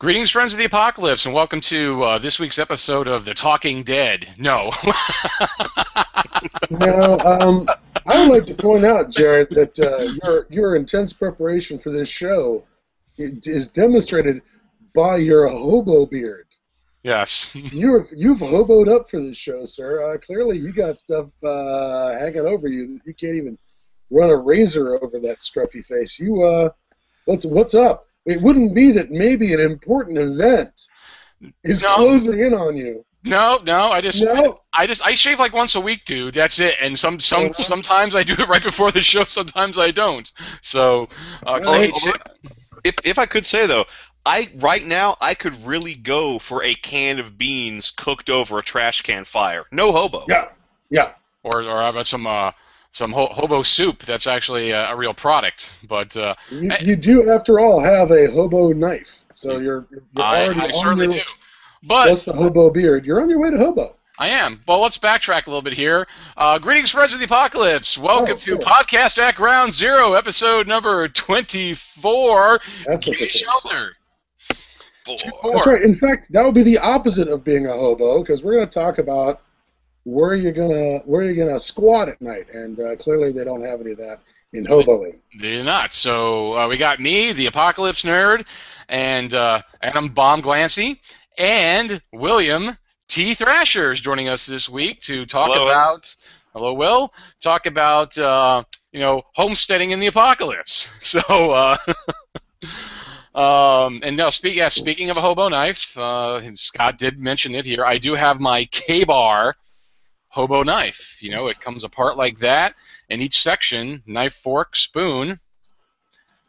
Greetings, friends of the apocalypse, and welcome to uh, this week's episode of The Talking Dead. No. now, um, I would like to point out, Jared, that uh, your your intense preparation for this show is demonstrated by your hobo beard. Yes. you've you've hoboed up for this show, sir. Uh, clearly, you got stuff uh, hanging over you that you can't even run a razor over that scruffy face. You uh, what's what's up? It wouldn't be that maybe an important event is no. closing in on you. No, no, I just, no. I, I, just, I shave like once a week, dude. That's it. And some, some, uh-huh. sometimes I do it right before the show. Sometimes I don't. So, uh, if, if I could say though, I right now I could really go for a can of beans cooked over a trash can fire. No hobo. Yeah, yeah. Or, or how about some, uh, some ho- hobo soup. That's actually a, a real product. But uh, you, you, do, after all, have a hobo knife. So you're, you're I, already I on certainly your, do. But plus the hobo beard, you're on your way to hobo. I am. Well, let's backtrack a little bit here. Uh, greetings, friends of the apocalypse. Welcome oh, to Podcast at Ground Zero, episode number 24. That's what this Shelter. That's right. In fact, that would be the opposite of being a hobo, because we're going to talk about where are you gonna where are you gonna squat at night? And uh, clearly they don't have any of that in hoboing. They do not. So uh, we got me, the apocalypse nerd, and uh, Adam Bomb Glancy, and William T. Thrasher is joining us this week to talk hello. about. Hello, Will. Talk about uh, you know homesteading in the apocalypse. So. Uh, Um, and now, speak, yeah, speaking of a hobo knife, uh, Scott did mention it here. I do have my Ka-Bar hobo knife. You know, it comes apart like that, and each section, knife, fork, spoon,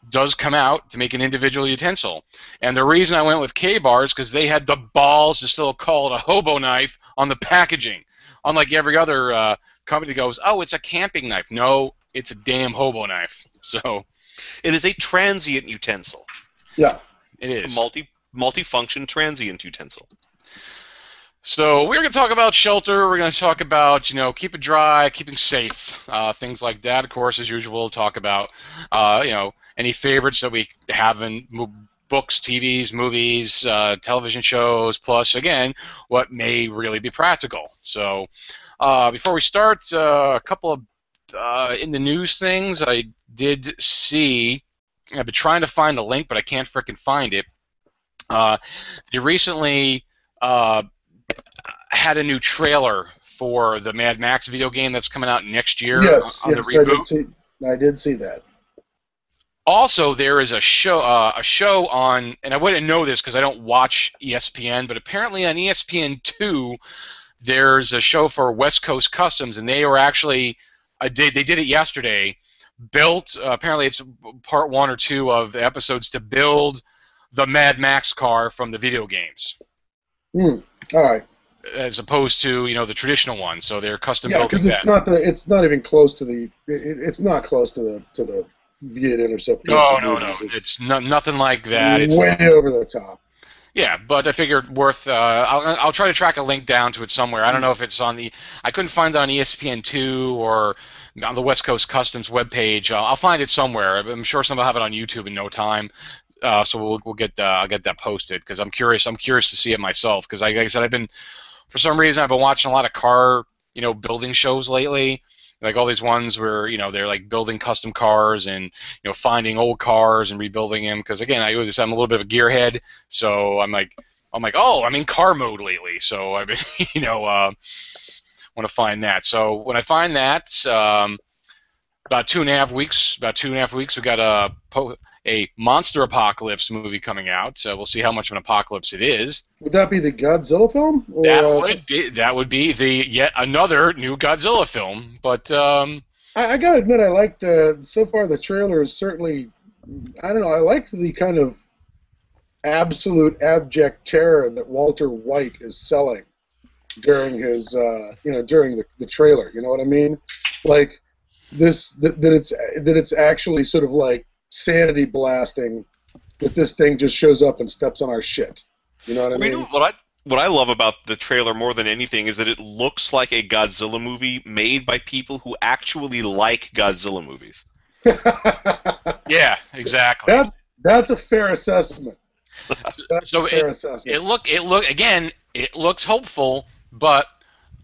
does come out to make an individual utensil. And the reason I went with Ka-Bar is because they had the balls to still call it a hobo knife on the packaging. Unlike every other uh, company that goes, oh, it's a camping knife. No, it's a damn hobo knife. So it is a transient utensil. Yeah, it is a multi multi-function transient utensil. So we're going to talk about shelter. We're going to talk about you know keep it dry, keeping safe, uh, things like that. Of course, as usual, talk about uh, you know any favorites that we have in books, TVs, movies, uh, television shows. Plus, again, what may really be practical. So uh, before we start, uh, a couple of uh, in the news things. I did see. I've been trying to find the link, but I can't freaking find it. they recently had a new trailer for the Mad Max video game that's coming out next year. Yes, on yes, the I did see. I did see that. Also, there is a show, uh, a show on, and I wouldn't know this because I don't watch ESPN, but apparently on ESPN two, there's a show for West Coast Customs, and they were actually, uh, they, they did it yesterday. Built, uh, apparently it's part one or two of the episodes to build the Mad Max car from the video games. Hmm. All right as opposed to you know the traditional one. So they're custom yeah, built. Yeah, because it's not the it's not even close to the it, it's not close to the to the V8 Interceptor. No, no, no. It's, it's no, nothing like that. It's way over the top. Yeah, but I figured worth. Uh, I'll, I'll try to track a link down to it somewhere. I don't know if it's on the. I couldn't find it on ESPN2 or on the West Coast Customs webpage. Uh, I'll find it somewhere. I'm sure somebody will have it on YouTube in no time. Uh, so we'll, we'll get uh, I'll get that posted because I'm curious. I'm curious to see it myself because like I said, I've been for some reason I've been watching a lot of car, you know, building shows lately. Like all these ones where you know they're like building custom cars and you know finding old cars and rebuilding them. Because again, I was I'm a little bit of a gearhead, so I'm like I'm like oh I'm in car mode lately. So I've been you know uh, want to find that. So when I find that, um, about two and a half weeks, about two and a half weeks, we got a a monster apocalypse movie coming out. So we'll see how much of an apocalypse it is. Would that be the Godzilla film? Or, that uh, would be that would be the yet another new Godzilla film. But um, I, I, gotta admit, I like the so far the trailer is certainly. I don't know. I like the kind of absolute abject terror that Walter White is selling during his, uh, you know, during the, the trailer. You know what I mean? Like this that, that it's that it's actually sort of like sanity blasting that this thing just shows up and steps on our shit. You know what I mean? You what I what I love about the trailer more than anything is that it looks like a Godzilla movie made by people who actually like Godzilla movies. yeah, exactly. That's that's a fair assessment. That's So a fair it- assessment. It look it look again. It looks hopeful, but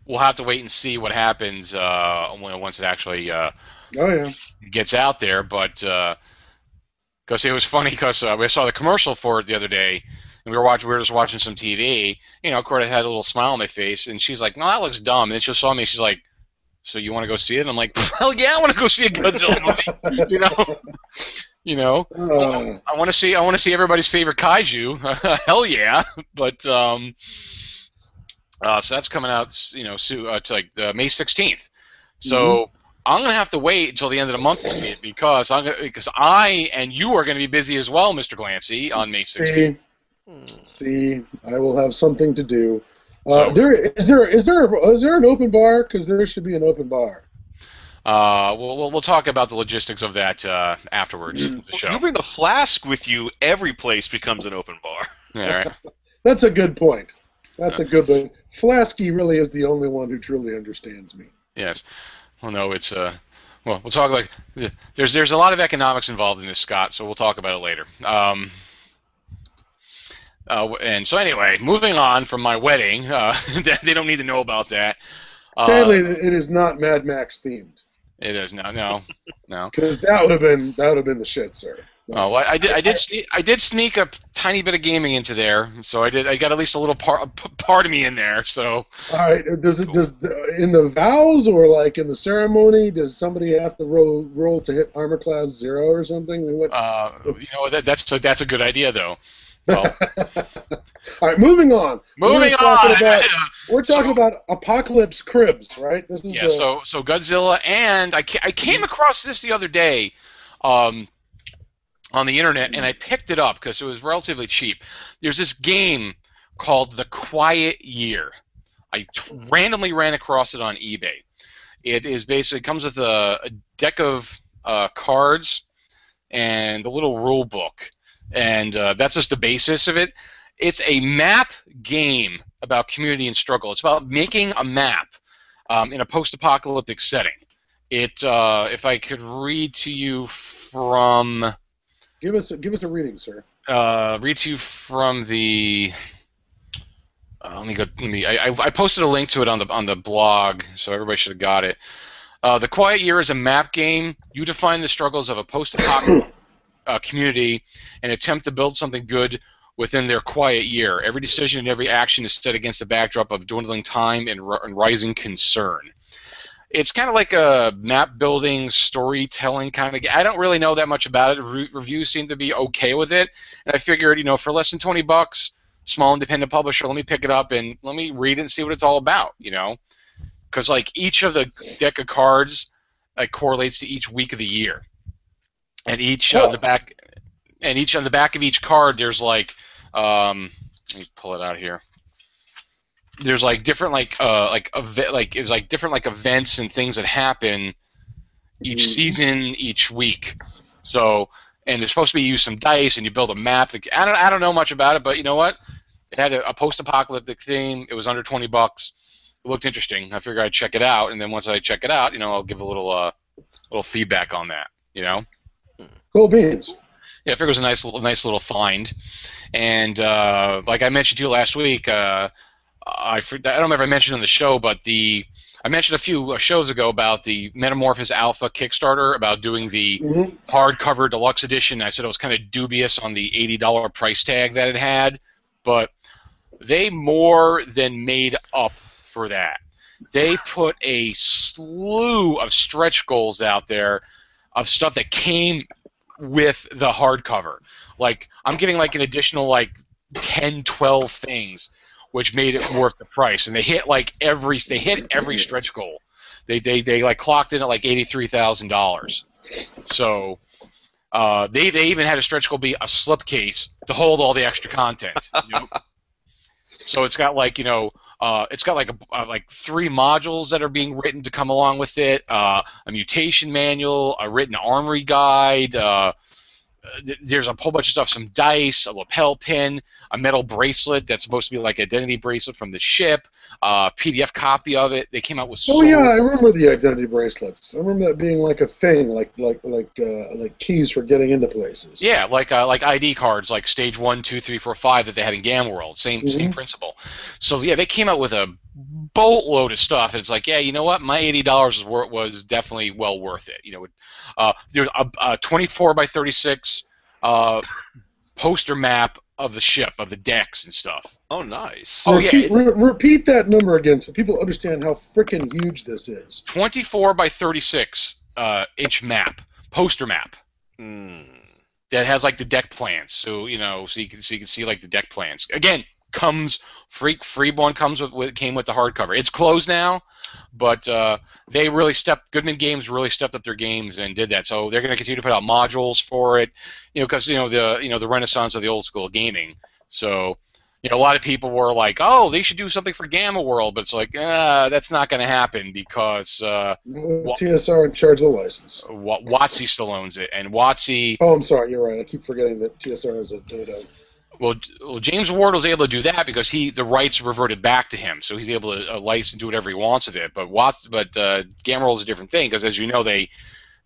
we'll have to wait and see what happens uh, once it actually uh, oh yeah. gets out there. But because it was funny because uh, we saw the commercial for it the other day, and we were watching. We were just watching some TV. You know, Corda had a little smile on my face, and she's like, "No, that looks dumb." And then she saw me. She's like, "So you want to go see it?" And I'm like, "Hell yeah, I want to go see a Godzilla movie." you know, you know. Uh, I want to see. I want to see everybody's favorite kaiju. Hell yeah! But um, uh, so that's coming out. You know, so, uh, to like uh, May 16th. So I'm gonna have to wait until the end of the month to see it because I'm gonna, because I and you are gonna be busy as well, Mr. Glancy, on May 16th. see, Hmm. see, I will have something to do. Uh, So- there is there is there is there an open bar? Because there should be an open bar. Uh, we'll, we'll we'll talk about the logistics of that uh, afterwards. of The show. You bring the flask with you, every place becomes an open bar. All right. That's a good point. That's a good point. Flasky really is the only one who truly understands me. Yes. Well, no, it's uh. Well, we'll talk like there's there's a lot of economics involved in this, Scott. So we'll talk about it later. Um. Uh, and so anyway, moving on from my wedding, uh, they don't need to know about that. Uh, Sadly, it is not Mad Max themed. it is no, no, no. Because that would have been that would have been the shit, sir. Oh, well, I did. I did. Sneak, I did sneak a tiny bit of gaming into there, so I did. I got at least a little part part of me in there. So All right, does it does in the vows or like in the ceremony? Does somebody have to roll roll to hit armor class zero or something? What? uh, you know that, that's a, that's a good idea though. Well, All right, moving on. moving We're talking on. about- We're talking So- about Apocalypse Cribs, right? This is Yeah, the so so Godzilla, and I, ca- I came across this the other day, um, on the internet, and I picked it up because it was relatively cheap. There's this game called The Quiet Year. I t- randomly ran across it on eBay. It is basically it comes with a, a deck of uh, cards and a little rule book, and uh, that's just the basis of it. It's a map game about community and struggle. It's about making a map um, in a post-apocalyptic setting. It, uh, if I could read to you from, give us a, give us a reading, sir. uh, read to you from the. Uh, let me go. Let me. I, I I posted a link to it on the on the blog, so everybody should have got it. Uh, the Quiet Year is a map game. You define the struggles of a post-apocalyptic uh, community and attempt to build something good within their quiet year. Every decision and every action is set against the backdrop of dwindling time and, ri- and rising concern. It's kind of like a map building, storytelling kind of. game. I don't really know that much about it. Re- reviews seem to be okay with it, and I figured, you know, for less than twenty bucks, small independent publisher, let me pick it up and let me read it and see what it's all about. You know, because like each of the deck of cards like correlates to each week of the year, and each on Oh. the back, and each on the back of each card, there's like, um, let me pull it out here. There's like different like uh like ev- like it's like different like events and things that happen each Mhm. season, each week. So and it's supposed to be you use some dice and you build a map. I don't I don't know much about it, but you know what? It had a, a post-apocalyptic theme. It was under twenty bucks. It looked interesting. I figured I'd check it out, and then once I check it out, you know, I'll give a little uh little feedback on that. You know. Cool beans. Yeah, I figured it was a nice little, nice little find. And uh, like I mentioned to you last week, uh, I, I don't remember if I mentioned on the show, but the I mentioned a few uh, shows ago about the Metamorphosis Alpha Kickstarter about doing the Mhm. hardcover deluxe edition. I said I was kind of dubious on the eighty dollar price tag that it had, but they more than made up for that. They put a slew of stretch goals out there of stuff that came with the hardcover. Like I'm getting like an additional like 10, 12 things, which made it worth the price. And they hit like every they hit every stretch goal. They they, they like clocked in at like eighty three thousand dollars. So uh, they they even had a stretch goal be a slipcase to hold all the extra content. You know? so it's got like you know uh, it's got like a, uh, like three modules that are being written to come along with it, uh, a mutation manual, a written armory guide, uh, there's a whole bunch of stuff, some dice, a lapel pin, a metal bracelet that's supposed to be like an identity bracelet from the ship, a PDF copy of it. They came out with Oh so yeah, I remember the identity bracelets. I remember that being like a thing, like like like uh, like keys for getting into places. Yeah, like uh, like ID cards, like stage one, two, three, four, five that they had in Gamma World. Same same Mhm. principle. So yeah, they came out with a boatload of stuff. And it's like, yeah, you know what? My eighty dollars was was definitely well worth it. You know, uh, there's a, a twenty-four by thirty-six uh, poster map of the ship, of the decks and stuff. Oh, nice. Oh, yeah. repeat, re- repeat that number again so people understand how freaking huge this is. Twenty-four by thirty-six uh, inch map, poster map. Hmm. that has like the deck plans. So you know, so you can so you can see like the deck plans. Again, comes free Freeborn comes with, with came with the hardcover. It's closed now, but uh, they really stepped. Goodman Games really stepped up their games and did that. So they're going to continue to put out modules for it. You know, because you know the you know the renaissance of the old school gaming. So. You know, a lot of people were like, "Oh, they should do something for Gamma World," but it's like, uh, that's not going to happen because uh, TSR in charge of the license. Wa- WotC still owns it, and WotC Oh, I'm sorry, you're right. I keep forgetting that TSR is a dodo. Well, well, James Ward was able to do that because he the rights reverted back to him, so he's able to uh, license do whatever he wants with it. But Watts, but uh, Gamma is a different thing because, as you know, they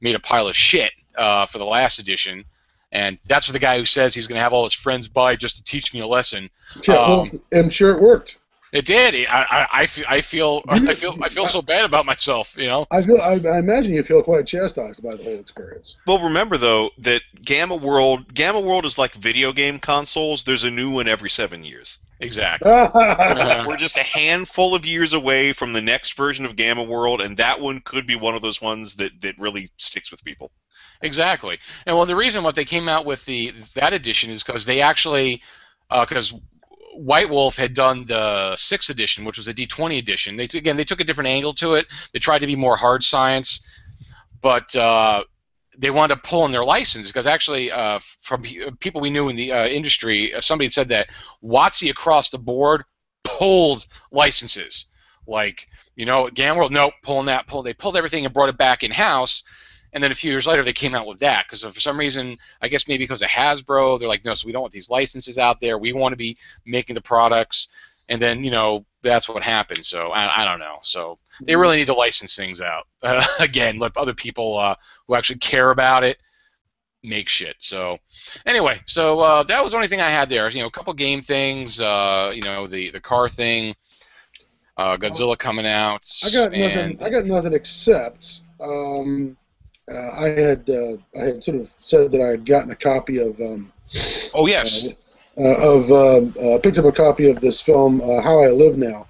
made a pile of shit uh, for the last edition, and that's for the guy who says he's going to have all his friends buy just to teach me a lesson. Yeah, well, Um, I'm sure it worked. It did. I, I, I feel I feel I feel I feel so bad about myself. You know. I feel. I, I imagine you feel quite chastised by the whole experience. Well, remember though that Gamma World, Gamma World is like video game consoles. There's a new one every seven years. Exactly. We're just a handful of years away from the next version of Gamma World, and that one could be one of those ones that, that really sticks with people. Exactly. And well, the reason what they came out with the that edition is because they actually uh, because White Wolf had done the sixth edition, which was a D20 edition. They again they took a different angle to it. They tried to be more hard science, but uh, they wound up pulling their license because actually uh, from people we knew in the uh, industry, uh, somebody said that WotC across the board pulled licenses. Like you know, Gamma World, nope, pulling that, pull. They pulled everything and brought it back in house. And then a few years later, they came out with that because for some reason, I guess maybe because of Hasbro, they're like, no, so we don't want these licenses out there. We want to be making the products. And then you know that's what happened. So I, I don't know. So they really need to license things out uh, again. Let other people uh, who actually care about it make shit. So anyway, so uh, that was the only thing I had there. You know, a couple game things. Uh, you know, the the car thing. Uh, Godzilla coming out. I got nothing. I got nothing except um, uh, I had uh, I had sort of said that I had gotten a copy of um, oh yes. uh, of um, uh, picked up a copy of this film uh, How I Live Now,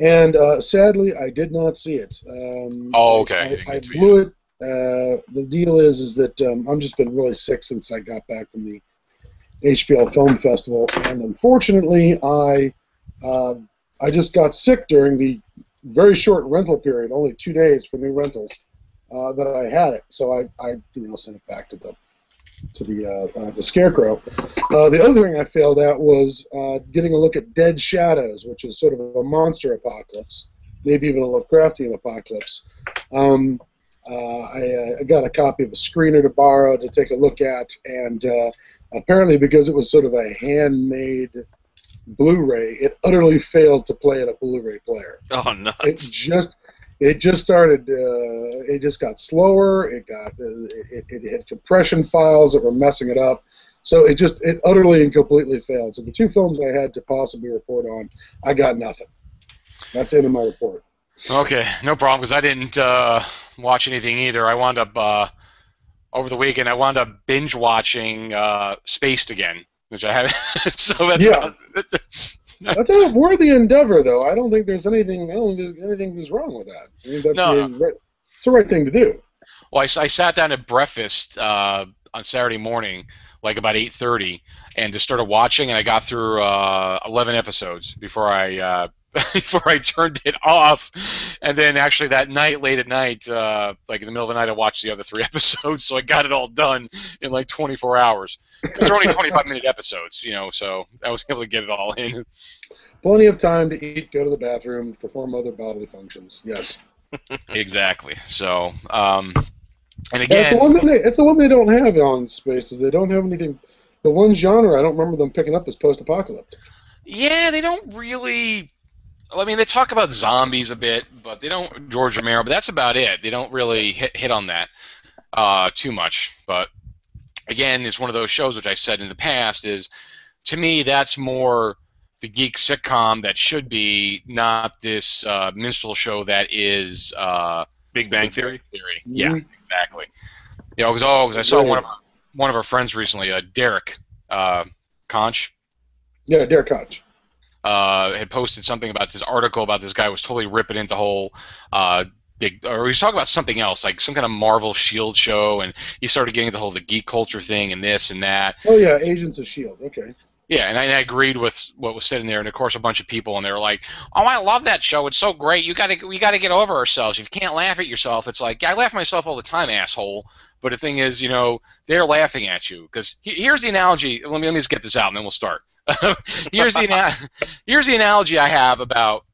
and uh, sadly I did not see it. Um, Oh, okay. I, I blew it. Uh, the deal is is that um, I'm just been really sick since I got back from the HBO Film Festival, and unfortunately I uh, I just got sick during the very short rental period, only two days for new rentals, uh, that I had it. So I, I you know sent it back to the to the uh, uh, the scarecrow. Uh, the other thing I failed at was uh, getting a look at Dead Shadows, which is sort of a monster apocalypse, maybe even a Lovecraftian apocalypse. Um, uh, I, I got a copy of a screener to borrow to take a look at, and uh, apparently because it was sort of a handmade Blu-ray, it utterly failed to play in a Blu-ray player Oh, it nuts. just it just started uh, it just got slower it got uh, it, it had compression files that were messing it up so it just it utterly and completely failed so the two films i had to possibly report on i got nothing that's the end of my report Okay, no problem because I didn't uh, watch anything either. I wound up uh, over the weekend. I wound up binge watching uh, Spaced again, which I haven't. so that's Yeah. That's a worthy endeavor though. I don't think there's anything i don't think there's anything that's wrong with that. I think that's No, the right, it's the right thing to do. Well, I sat down at breakfast uh, on Saturday morning, like about 8:30, and just started watching, and I got through uh, 11 episodes before I uh, before I turned it off. And then actually that night, late at night, uh, like in the middle of the night, I watched the other three episodes, so I got it all done in like 24 hours. 'Cause they're only 25 minute episodes, you know, so I was able to get it all in. plenty of time to eat go to the bathroom perform other bodily functions yes Exactly. So, um, And Yeah, it's the again, one that they, it's the one they don't have on Space is They don't have anything. The one genre I don't remember them picking up is post-apocalyptic. yeah, they don't really. I mean, they talk about zombies a bit, but they don't George Romero. But that's about it. They don't really hit hit on that uh, too much. But again, it's one of those shows which I said in the past is, to me, that's more the geek sitcom that should be, not this uh, minstrel show that is. Uh, Big Bang Theory. Theory. Yeah, Mhm. exactly. You know, because oh, 'cause I saw Yeah. one of our, one of our friends recently, uh, Derek uh, Conch, Yeah, Derek Koch. Uh, had posted something about this article about this guy was totally ripping into whole uh, big, or he was talking about something else, like some kind of Marvel Shield show, and he started getting the whole the geek culture thing and this and that. Oh yeah, Agents of Shield. Okay. Yeah, and I, and I agreed with what was said in there, and of course a bunch of people, and they were like, "Oh, I love that show. It's so great. You got to we got to get over ourselves. If you can't laugh at yourself, it's like I laugh myself all the time, asshole. But the thing is, you know, they're laughing at you because here's the analogy. Let me let me just get this out, and then we'll start. here's the here's the analogy I have about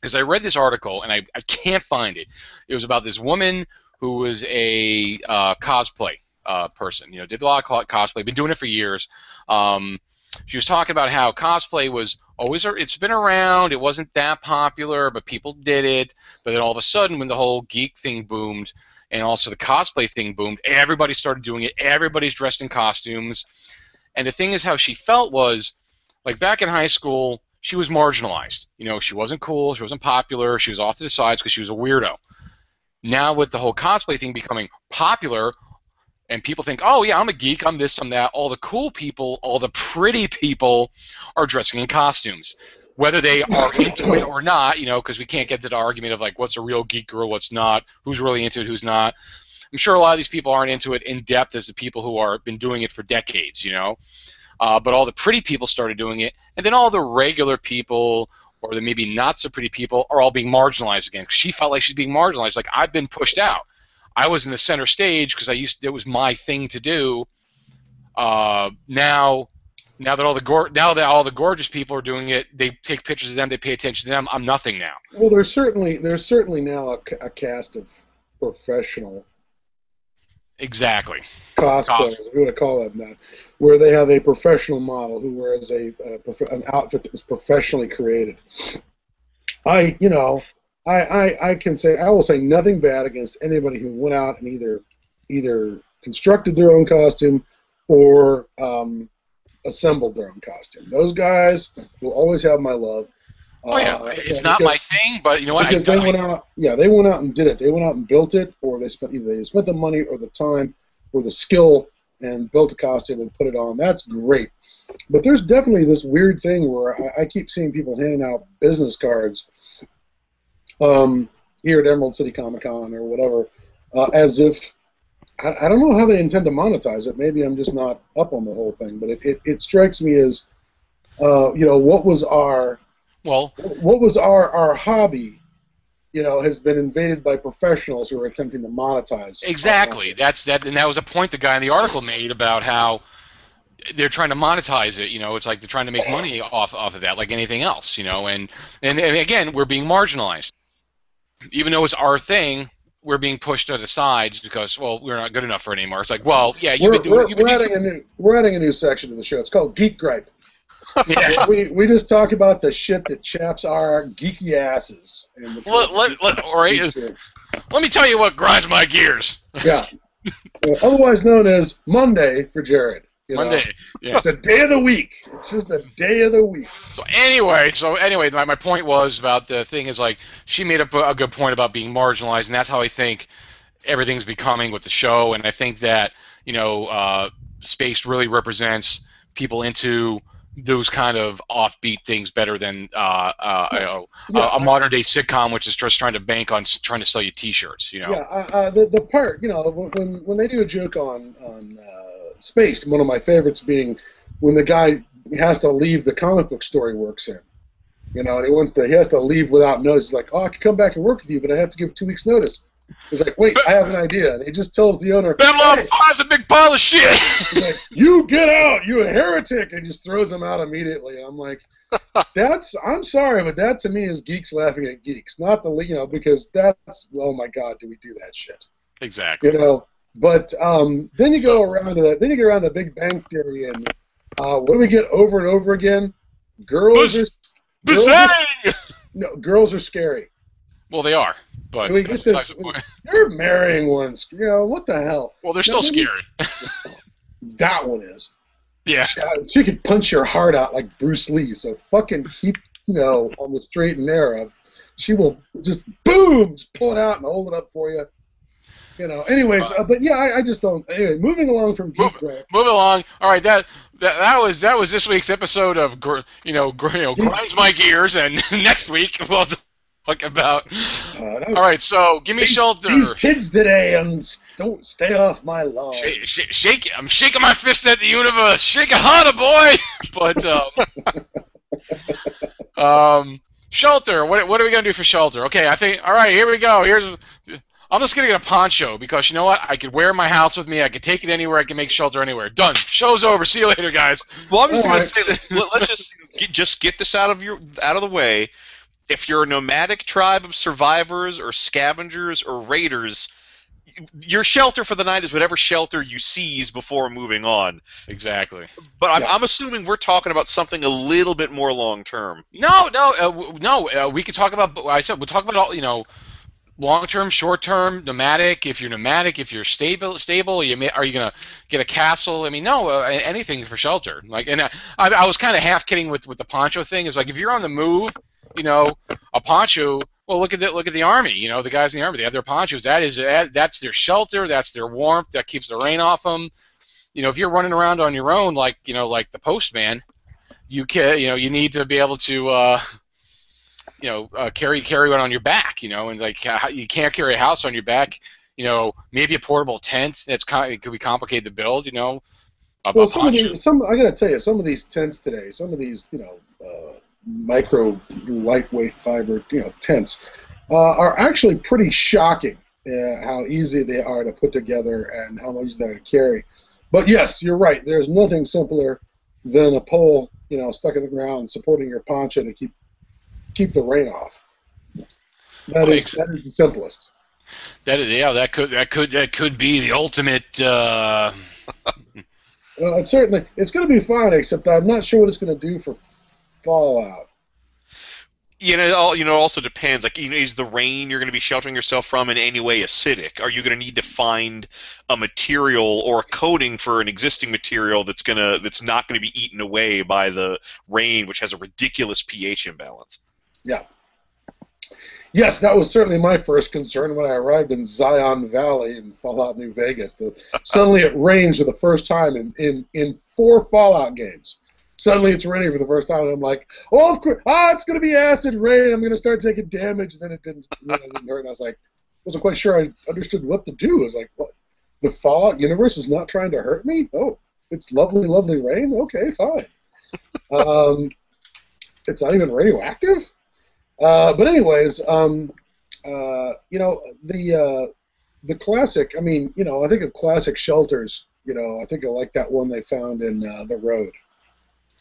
because I read this article and I, I can't find it. It was about this woman who was a uh, cosplay uh, person. You know, did a lot of cosplay, been doing it for years. Um, she was talking about how cosplay was always it's been around. It wasn't that popular, but people did it. But then all of a sudden, when the whole geek thing boomed, and also the cosplay thing boomed, everybody started doing it. Everybody's dressed in costumes. And the thing is, how she felt was like back in high school, she was marginalized. You know, she wasn't cool, she wasn't popular, she was off to the sides because she was a weirdo. Now with the whole cosplay thing becoming popular, and people think, oh yeah, I'm a geek, I'm this, I'm that. All the cool people, all the pretty people, are dressing in costumes, whether they are into it or not. You know, because we can't get to the argument of like what's a real geek girl, what's not, who's really into it, who's not. I'm sure a lot of these people aren't into it in depth as the people who are been doing it for decades. You know, uh, but all the pretty people started doing it, and then all the regular people or the maybe not so pretty people are all being marginalized again. She felt like she's being marginalized. Like I've been pushed out. I was in the center stage because I used it was my thing to do. Uh, now, now that all the gor- now that all the gorgeous people are doing it, they take pictures of them, they pay attention to them. I'm nothing now. Well, there's certainly there's certainly now a, a cast of professional Exactly. cosplayers, if you want to call them that, where they have a professional model who wears a, a prof- an outfit that was professionally created. I, you know, I, I, I can say I will say nothing bad against anybody who went out and either either constructed their own costume or um, assembled their own costume. Those guys will always have my love. Oh yeah, Uh, it's not my thing, but you know what? I, because they I- went out, yeah, they went out and did it. They went out and built it, or they spent either they spent the money or the time or the skill and built a costume and put it on. That's great. But there's definitely this weird thing where I, I keep seeing people handing out business cards um, here at Emerald City Comic Con or whatever, uh, as if I, I don't know how they intend to monetize it. Maybe I'm just not up on the whole thing, but it, it, it strikes me as, uh, you know, what was our well, what was our, our hobby, you know, has been invaded by professionals who are attempting to monetize. Exactly. That's that, and that was a point the guy in the article made about how they're trying to monetize it. You know, it's like they're trying to make money off off of that, like anything else. You know, and and, and again, we're being marginalized, even though it's our thing. We're being pushed to the sides because, well, we're not good enough for it anymore. It's like, well, yeah, you've We're, been doing. we're, been we're doing adding a new we're adding a new section to the show. It's called Geek Gripe. yeah. we we just talk about the shit that chaps our geeky asses. And the let, let, let, all right, geeks are- let me tell you what grinds my gears. yeah. Otherwise known as Monday for Jared. You know? Monday. Yeah. It's a day of the week. It's just the day of the week. So anyway, so anyway, my, my point was about the thing is like she made a, a good point about being marginalized, and that's how I think everything's becoming with the show. And I think that you know, uh, space really represents people into those kind of offbeat things better than uh, uh, you know, Yeah, a, a modern day sitcom, which is just trying to bank on trying to sell you T-shirts. You know. Yeah, uh, uh, the the part you know when when they do a joke on on uh, space, one of my favorites being when the guy has to leave the comic book store he works in. You know, and he wants to he has to leave without notice. He's like, oh, I could come back and work with you, but I have to give two weeks notice. He's like, wait, I have an idea, and he just tells the owner, Babylon "Hey," Five's a big pile of shit. he's like, you get out, you a heretic, and just throws him out immediately. I'm like, that's I'm sorry, but that to me is geeks laughing at geeks, not the you know because that's oh my god, do we do that shit? Exactly. You know, but um, then you go around to the then you get around the Big Bang Theory, and uh, what do we get over and over again? Girls Buzz- are girls are, no, girls are scary. Well, they are, but we get this. You're marrying ones. You know what the hell? Well, they're still No, we- scary. That one is. Yeah. She, she could punch your heart out like Bruce Lee. So fucking keep you know on the straight and narrow. She will just boom, just pull it out and hold it up for you. You know. Anyways, uh, but yeah, I, I just don't. Anyway, moving along from Geek Grant. Moving along. All right, that, that that was that was this week's episode of gr- you know gr- you know grinds my gears, and next week we'll talk about. Uh, All right, so give me these- shelter. These kids today, and don't stay off my lawn. Shake, shake, shake, I'm shaking my fist at the universe. Shake it harder, boy. But um, um, shelter. What what are we gonna do for shelter? Okay, I think. All right, here we go. Here's. I'm just gonna get a poncho because you know what? I could wear in my house with me. I could take it anywhere. I can make shelter anywhere. Done. Show's over. See you later, guys. Well, I'm just going to Alright. say that. Let, let's just get, just get this out of your out of the way. If you're a nomadic tribe of survivors or scavengers or raiders, your shelter for the night is whatever shelter you seize before moving on. Exactly. But I'm, Yeah. I'm assuming we're talking about something a little bit more long term. No, no, uh, w- no. Uh, we could talk about. I said we'll talk about all. You know, long term, short term, nomadic. If you're nomadic, if you're stable, stable, you may, are you gonna get a castle? I mean, no, uh, anything for shelter. Like, and I, I, I was kind of half kidding with with the poncho thing. It's like if you're on the move, you know, a poncho. Well, look at the look at the army. You know, the guys in the army, they have their ponchos. That is that, that's their shelter. That's their warmth. That keeps the rain off them. You know, if you're running around on your own, like you know, like the postman, you can you know you need to be able to. Uh, you know, uh, carry carry one on your back, you know, and like uh, you can't carry a house on your back, you know, maybe a portable tent. That's kind it could be complicated to build, you know. A, Well, a some of these, some I gotta tell you, some of these tents today, some of these, you know, uh, micro lightweight fiber, you know, tents, uh, are actually pretty shocking. Uh, how easy they are to put together and how much they are to carry. But yes, you're right. There's nothing simpler than a pole, you know, stuck in the ground supporting your poncho to keep keep the rain off. That is, that is the simplest. that is, yeah, that could that could that could be the ultimate. Uh, Well, it's certainly it's going to be fine, except I'm not sure what it's going to do for Fallout. You know, it all you know, it also depends. Like, you know, is the rain you're going to be sheltering yourself from in any way acidic? Are you going to need to find a material or a coating for an existing material that's gonna that's not going to be eaten away by the rain, which has a ridiculous pH imbalance? Yes, that was certainly my first concern when I arrived in Zion Valley in Fallout New Vegas. The, suddenly it rains for the first time in, in, in four Fallout games. Suddenly it's raining for the first time, and I'm like, oh, of course, ah, it's going to be acid rain. I'm going to start taking damage. And then it didn't, you know, it didn't hurt. And I was like, wasn't quite sure I understood what to do. I was like, what? The Fallout universe is not trying to hurt me? Oh, it's lovely, lovely rain? Okay, fine. um, it's not even radioactive? Uh, but anyways, um, uh, you know the uh, the classic. I mean, you know, I think of classic shelters. You know, I think of like that one they found in uh, the road,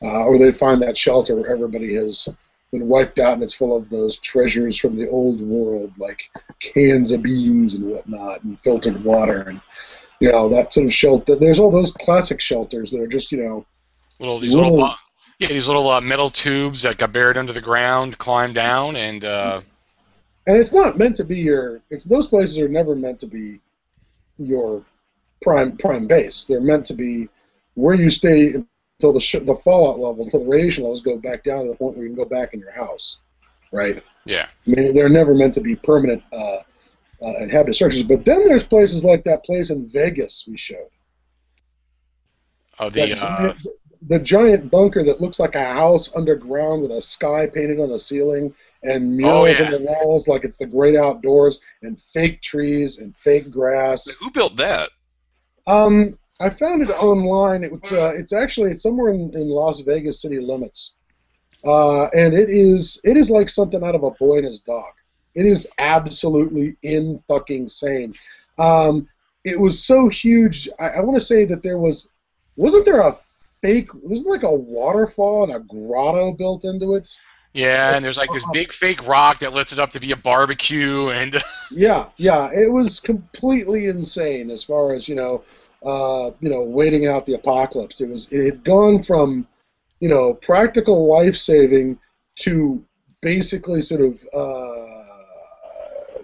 uh, or they find that shelter where everybody has been wiped out and it's full of those treasures from the old world, like cans of beans and whatnot, and filtered water, and you know that sort of shelter. There's all those classic shelters that are just you know little these little, Little- yeah. These little uh, metal tubes that got buried under the ground, climb down, and uh, and it's not meant to be your it's those places are never meant to be your prime prime base. They're meant to be where you stay until the sh- the fallout level until the radiation levels go back down to the point where you can go back in your house right? Yeah, i mean they're never meant to be permanent uh, uh, inhabited structures. But then there's places like that place in vegas we showed. Oh that the uh, giant, the giant bunker that looks like a house underground with a sky painted on the ceiling and murals Oh, yeah. on the walls like it's the great outdoors and fake trees and fake grass. Who built that? Um, I found it online. It was, uh, it's actually it's somewhere in, in Las Vegas city limits, uh, and it is it is like something out of a boy and his dog. It is absolutely in fucking sane. Um, it was so huge. I, I want to say that there was wasn't there a fake wasn't like a waterfall and a grotto built into it. Yeah, and there's like this big fake rock that lets it up to be a barbecue, and Yeah, yeah, it was completely insane as far as you know, uh, you know, waiting out the apocalypse. It was it had gone from, you know, practical life saving to basically sort of, uh,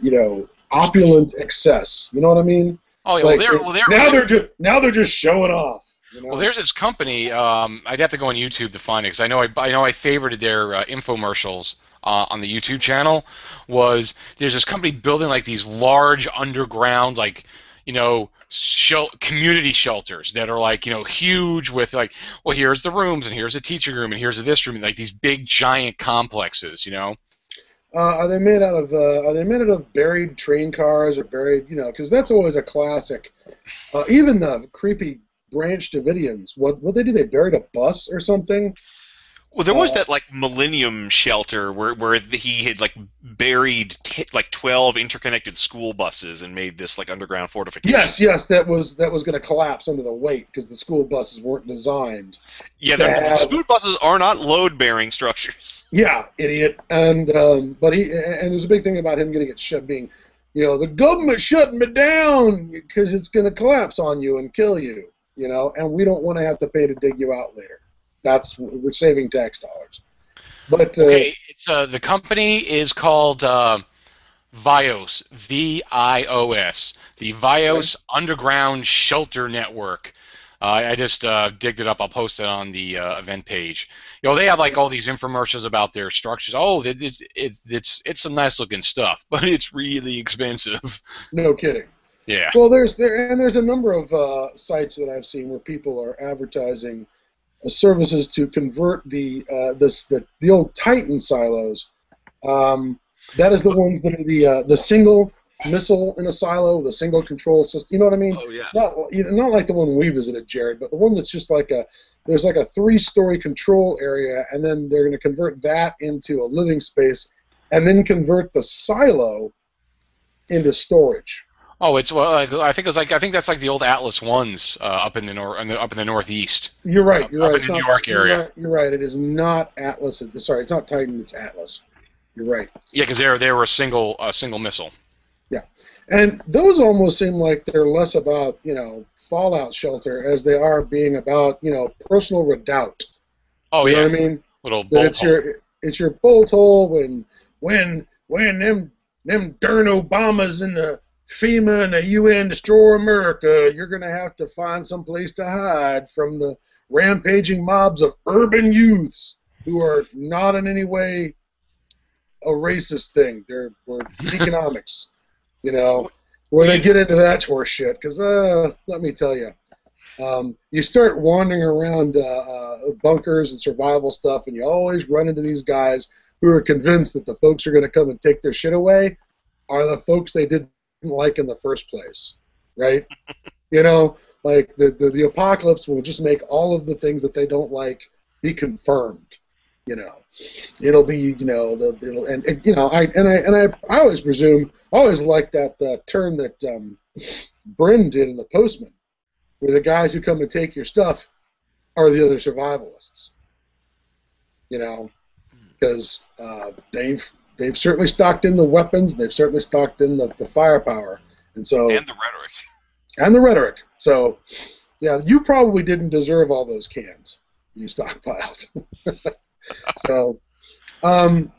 you know, opulent excess. You know what I mean? oh, yeah, Like, well, they're, well, they're, now they're just now they're just showing off. You know? Well, there's this company. Um, I'd have to go on YouTube to find it because I know I, I know I favorited their uh, infomercials uh, on the YouTube channel. Was there's this company building like these large underground like you know shel- community shelters that are like you know huge with like well here's the rooms and here's a teaching room and here's this room and like these big giant complexes you know Uh, are they made out of? Uh, are they made out of buried train cars or buried? You know, because that's always a classic. Uh, even the creepy Branch Davidians. What what they do? They buried a bus or something. Well, there was Uh, that like Millennium shelter where where he had like buried t- like twelve interconnected school buses and made this like underground fortification. Yes, yes, that was that was going to collapse under the weight because the school buses weren't designed. yeah. The, the school buses are not load-bearing structures. Yeah, idiot. And um, but he and there's a big thing about him getting it shut being, you know, the government shutting me down because it's going to collapse on you and kill you. You know, and we don't want to have to pay to dig you out later. That's we're saving tax dollars. But uh, okay it's uh, the company is called uh, Vios V I O S the Vios Underground Shelter Network. Uh, I just uh, digged it up. I'll post it on the uh, event page. You know, they have like all these infomercials about their structures. Oh, it's it's it's it's some nice looking stuff, but it's really expensive. no kidding. Yeah. Well, there's there and there's a number of uh, sites that I've seen where people are advertising uh, services to convert the uh, this the, the old Titan silos. Um, that is the ones that are the uh, the single missile in a silo, the single control system. You know what I mean? Oh yeah. Not you know, not like the one we visited, Jared, but the one that's just like a there's like a three-story control area, and then they're going to convert that into a living space, and then convert the silo into storage. Oh, it's well. Like, I think it's like I think that's like the old Atlas ones uh, up in the nor up in the northeast. You're right. You're Up right. in It's the New not- York you're area. right, You're right. It is not Atlas. Sorry, it's not Titan. It's Atlas. You're right. Yeah, because they were they were a single a single missile. Yeah, and those almost seem like they're less about you know fallout shelter as they are being about you know personal redoubt. Oh you yeah, I mean? little bolt it's hole. your it's your bolt hole when when when them them darn Obamas in the FEMA and the UN destroy America, you're gonna have to find some place to hide from the rampaging mobs of urban youths who are not in any way a racist thing. They're, we're economics, you know, where they get into that horse shit. Because uh, let me tell you, um, you start wandering around uh, uh, bunkers and survival stuff, and you always run into these guys who are convinced that the folks are going to come and take their shit away are the folks they didn't like in the first place, right? you know, like the, the the apocalypse will just make all of the things that they don't like be confirmed. You know, it'll be you know the it'll and, and you know I and I and I I always presume I always liked that uh, turn that um, Brin did in the Postman, where the guys who come to take your stuff are the other survivalists. You know, because uh, they've they've certainly stocked in the weapons, they've certainly stocked in the, the firepower, and so And the rhetoric. and the rhetoric. So, yeah, you probably didn't deserve all those cans you stockpiled. so, um,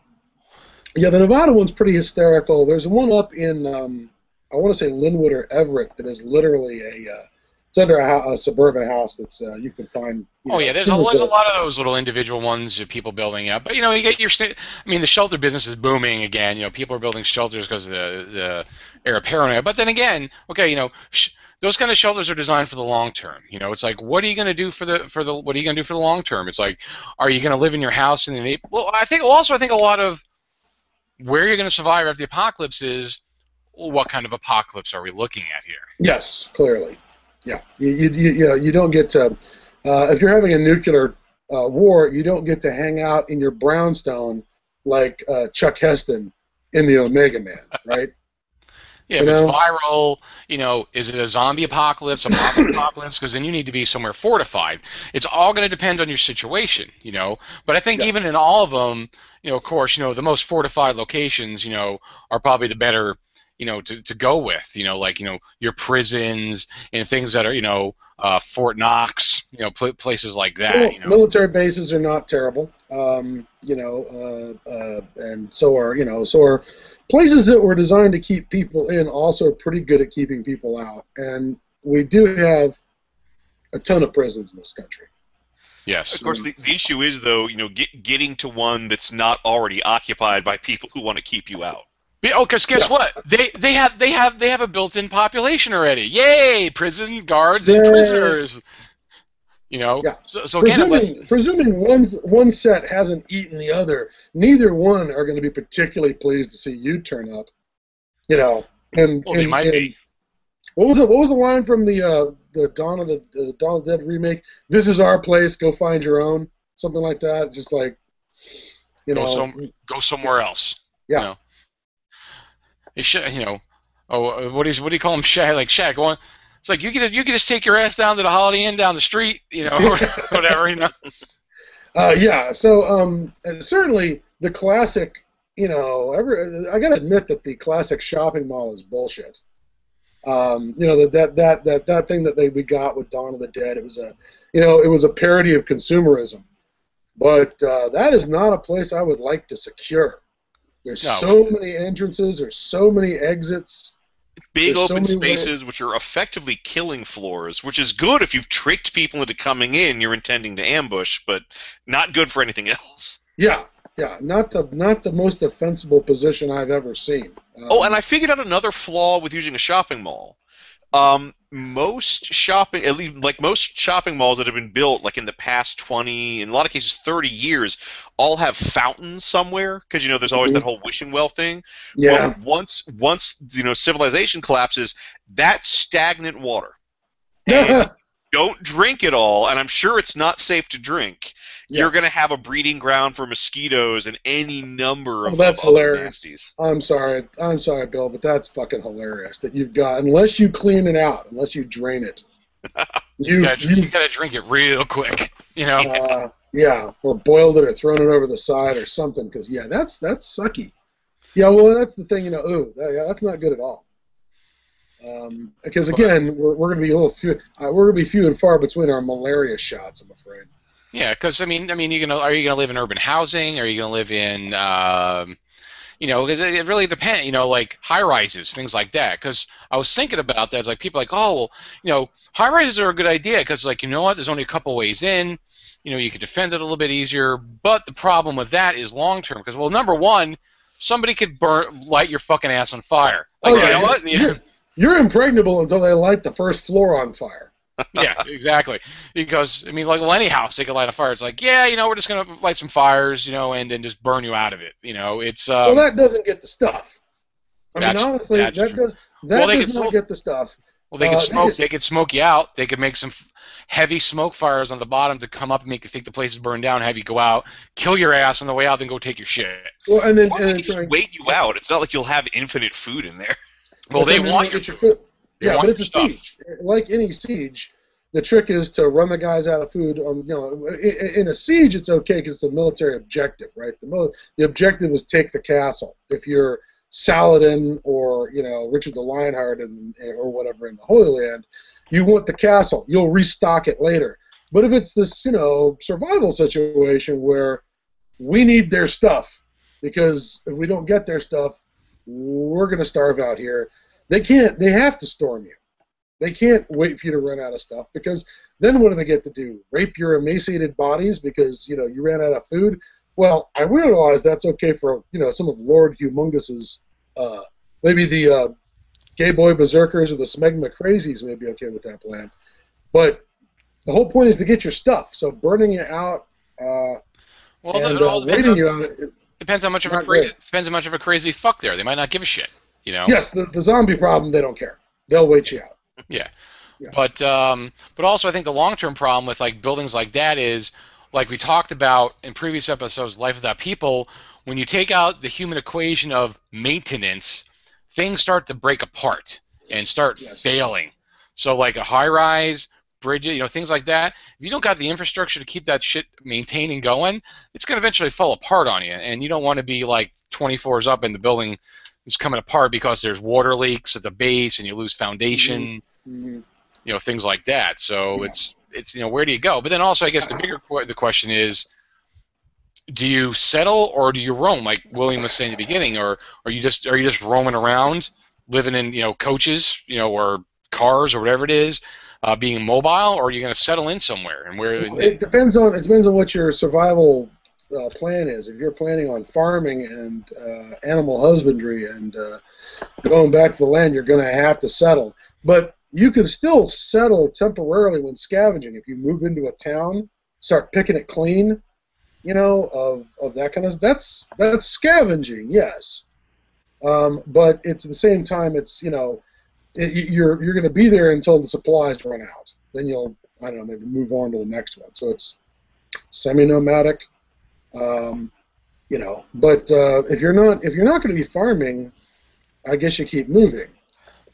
yeah, the Nevada one's pretty hysterical. There's one up in, um, I want to say Lynnwood or Everett, that is literally a, uh, it's under a, a suburban house that's uh, you can find. You Oh know, yeah, there's always a, or there's a so- lot of those little individual ones of people building up. But you know, you get your. Sta- I mean, the shelter business is booming again. You know, people are building shelters because of the the era of paranoia. But then again, okay, you know, sh- those kind of shelters are designed for the long term. You know, it's like, what are you going to do for the for the what are you going to do for the long term? It's like, are you going to live in your house in the well? I think also I think a lot of where you're going to survive after the apocalypse is well, what kind of apocalypse are we looking at here? Yes, clearly. Yeah, you you you, you know you don't get to uh, if you're having a nuclear uh, war, you don't get to hang out in your brownstone like uh, Chuck Heston in the Omega Man, right? Yeah, if You it's viral, you know, is it a zombie apocalypse, a monster apocalypse? Because then you need to be somewhere fortified. It's all going to depend on your situation, you know. But I think Yeah. even in all of them, you know, of course, you know, the most fortified locations, you know, are probably the better, you know, to, to go with, you know, like you know your prisons and things that are, you know, uh, Fort Knox, you know, pl- places like that, Well, you know. military bases are not terrible, um, you know, uh, uh, and so are you know, so are places that were designed to keep people in. Also, pretty good at keeping people out, and we do have a ton of prisons in this country. Yes. Of course, the, the issue is though, you know, get, getting to one that's not already occupied by people who want to keep you out. Oh, because guess Yeah. what? They they have they have they have a built-in population already. Yay! Prison guards and Yay. prisoners. You know. Yeah. So, so again, unless, presuming, presuming one one set hasn't eaten the other, neither one are going to be particularly pleased to see you turn up. You know, and, well, they might and- be. What was it? What was the line from the uh, the Dawn of the uh, Dawn of the Dead remake? This is our place. Go find your own. Something like that. Just like you Go know. some- Go somewhere else. Yeah. You know. You know. Oh, what is what do you call them? Shaq, like Shaq. Going, it's like you can just, you can just take your ass down to the Holiday Inn down the street, you know, whatever, you know. Uh, yeah. So um, certainly the classic. You know, every, I got to admit that the classic shopping mall is bullshit. Um, you know that that that that that thing that they we got with Dawn of the Dead. It was a, you know, it was a parody of consumerism, but uh, that is not a place I would like to secure. There's No, so many entrances. There's so many exits. Big There's open many spaces which are effectively killing floors, which is good if you've tricked people into coming in. You're intending to ambush, but not good for anything else. Yeah, yeah. Not the not the most defensible position I've ever seen. Um, Oh, and I figured out another flaw with using a shopping mall. Um, most shopping, at least like most shopping malls that have been built, like in the past 20, in a lot of cases 30 years, all have fountains somewhere because you know there's always Mhm. that whole wishing well thing. yeah. Well, once once you know civilization collapses, that stagnant water. And don't drink it all, and I'm sure it's not safe to drink. Yeah. You're going to have a breeding ground for mosquitoes and any number of, Oh, that's of hilarious. nasties. I'm sorry. I'm sorry, Bill, but that's fucking hilarious that you've got unless you clean it out, unless you drain it. You You've, gotta, you you've gotta drink it real quick, you know. uh, yeah, or boiled it or thrown it over the side or something. Because yeah, that's that's sucky. Yeah, well, that's the thing. You know, ooh, that, yeah, that's not good at all. Um, because again, we're, we're going to be a little few. Uh, we're going to be few and far between our malaria shots. I'm afraid. Yeah, because I mean, I mean, you gonna are you gonna live in urban housing? Are you gonna live in, um, you know, because it, it really depends. You know, like high rises, things like that. Because I was thinking about that. It's like people are like, oh, well, you know, high rises are a good idea because, like, you know what? There's only a couple ways in. You know, you could defend it a little bit easier. But the problem with that is long term. Because well, number one, somebody could burn light your fucking ass on fire. Like, Oh, you yeah. know what? You know, You're impregnable until they light the first floor on fire. yeah, exactly. Because I mean, like well, any house, they could light a fire. It's like, yeah, you know, we're just gonna light some fires, you know, and then just burn you out of it. You know, it's um, well, that doesn't get the stuff. I mean, honestly, that that's does that Well, they does could not still- get the stuff. well, they uh, could they smoke, just- they could smoke you out. They could make some f- heavy smoke fires on the bottom to come up and make you think the place is burned down, have you go out, kill your ass on the way out, then go take your shit. Well, and then Or and they then just try, wait you out. It's not like you'll have infinite food in there. Well, but they want your food. Yeah, but it's a stuff. siege. Like any siege, the trick is to run the guys out of food. On you know, in, in a siege, it's okay because it's a military objective, right? The mil- the objective is take the castle. If you're Saladin or you know Richard the Lionheart and eh, or whatever in the Holy Land, you want the castle. You'll restock it later. But if it's this you know survival situation where we need their stuff because if we don't get their stuff, we're going to starve out here. They can't. They have to storm you. They can't wait for you to run out of stuff because then what do they get to do? Rape your emaciated bodies because you know you ran out of food. Well, I realize that's okay for you know some of Lord Humungus's, uh, maybe the uh, gay boy berserkers or the smegma crazies may be okay with that plan, but the whole point is to get your stuff. So burning you out uh, Well, and it all uh, waiting you out. Depends how much of a cra- depends how much of a crazy fuck there. They might not give a shit. You know. Yes, the, the zombie problem they don't care. They'll wait you out. Yeah. But um, but also I think the long term problem with like buildings like that is like we talked about in previous episodes, Life Without People. When you take out the human equation of maintenance, things start to break apart and start Yes. failing. So like a high rise, bridges, you know, things like that. If you don't got the infrastructure to keep that shit maintained and going, it's going to eventually fall apart on you. And you don't want to be like 20 floors up and the building is coming apart because there's water leaks at the base and you lose foundation, Mhm. you know, things like that. So Yeah. it's it's you know where do you go? But then also I guess the bigger que- the question is. Do you settle or do you roam, like William was saying at the beginning, or are you just are you just roaming around, living in you know coaches, you know, or cars or whatever it is, uh, being mobile, or are you going to settle in somewhere? And where? It depends on it depends on what your survival uh, plan is. If you're planning on farming and uh, animal husbandry and uh, going back to the land, you're going to have to settle. But you can still settle temporarily when scavenging. If you move into a town, start picking it clean, you know, of, of that kind of that's that's scavenging, yes. Um, but it's at the same time, it's you know, it, you're you're going to be there until the supplies run out. Then you'll I don't know maybe move on to the next one. So it's semi-nomadic, um, you know. But uh, if you're not if you're not going to be farming, I guess you keep moving.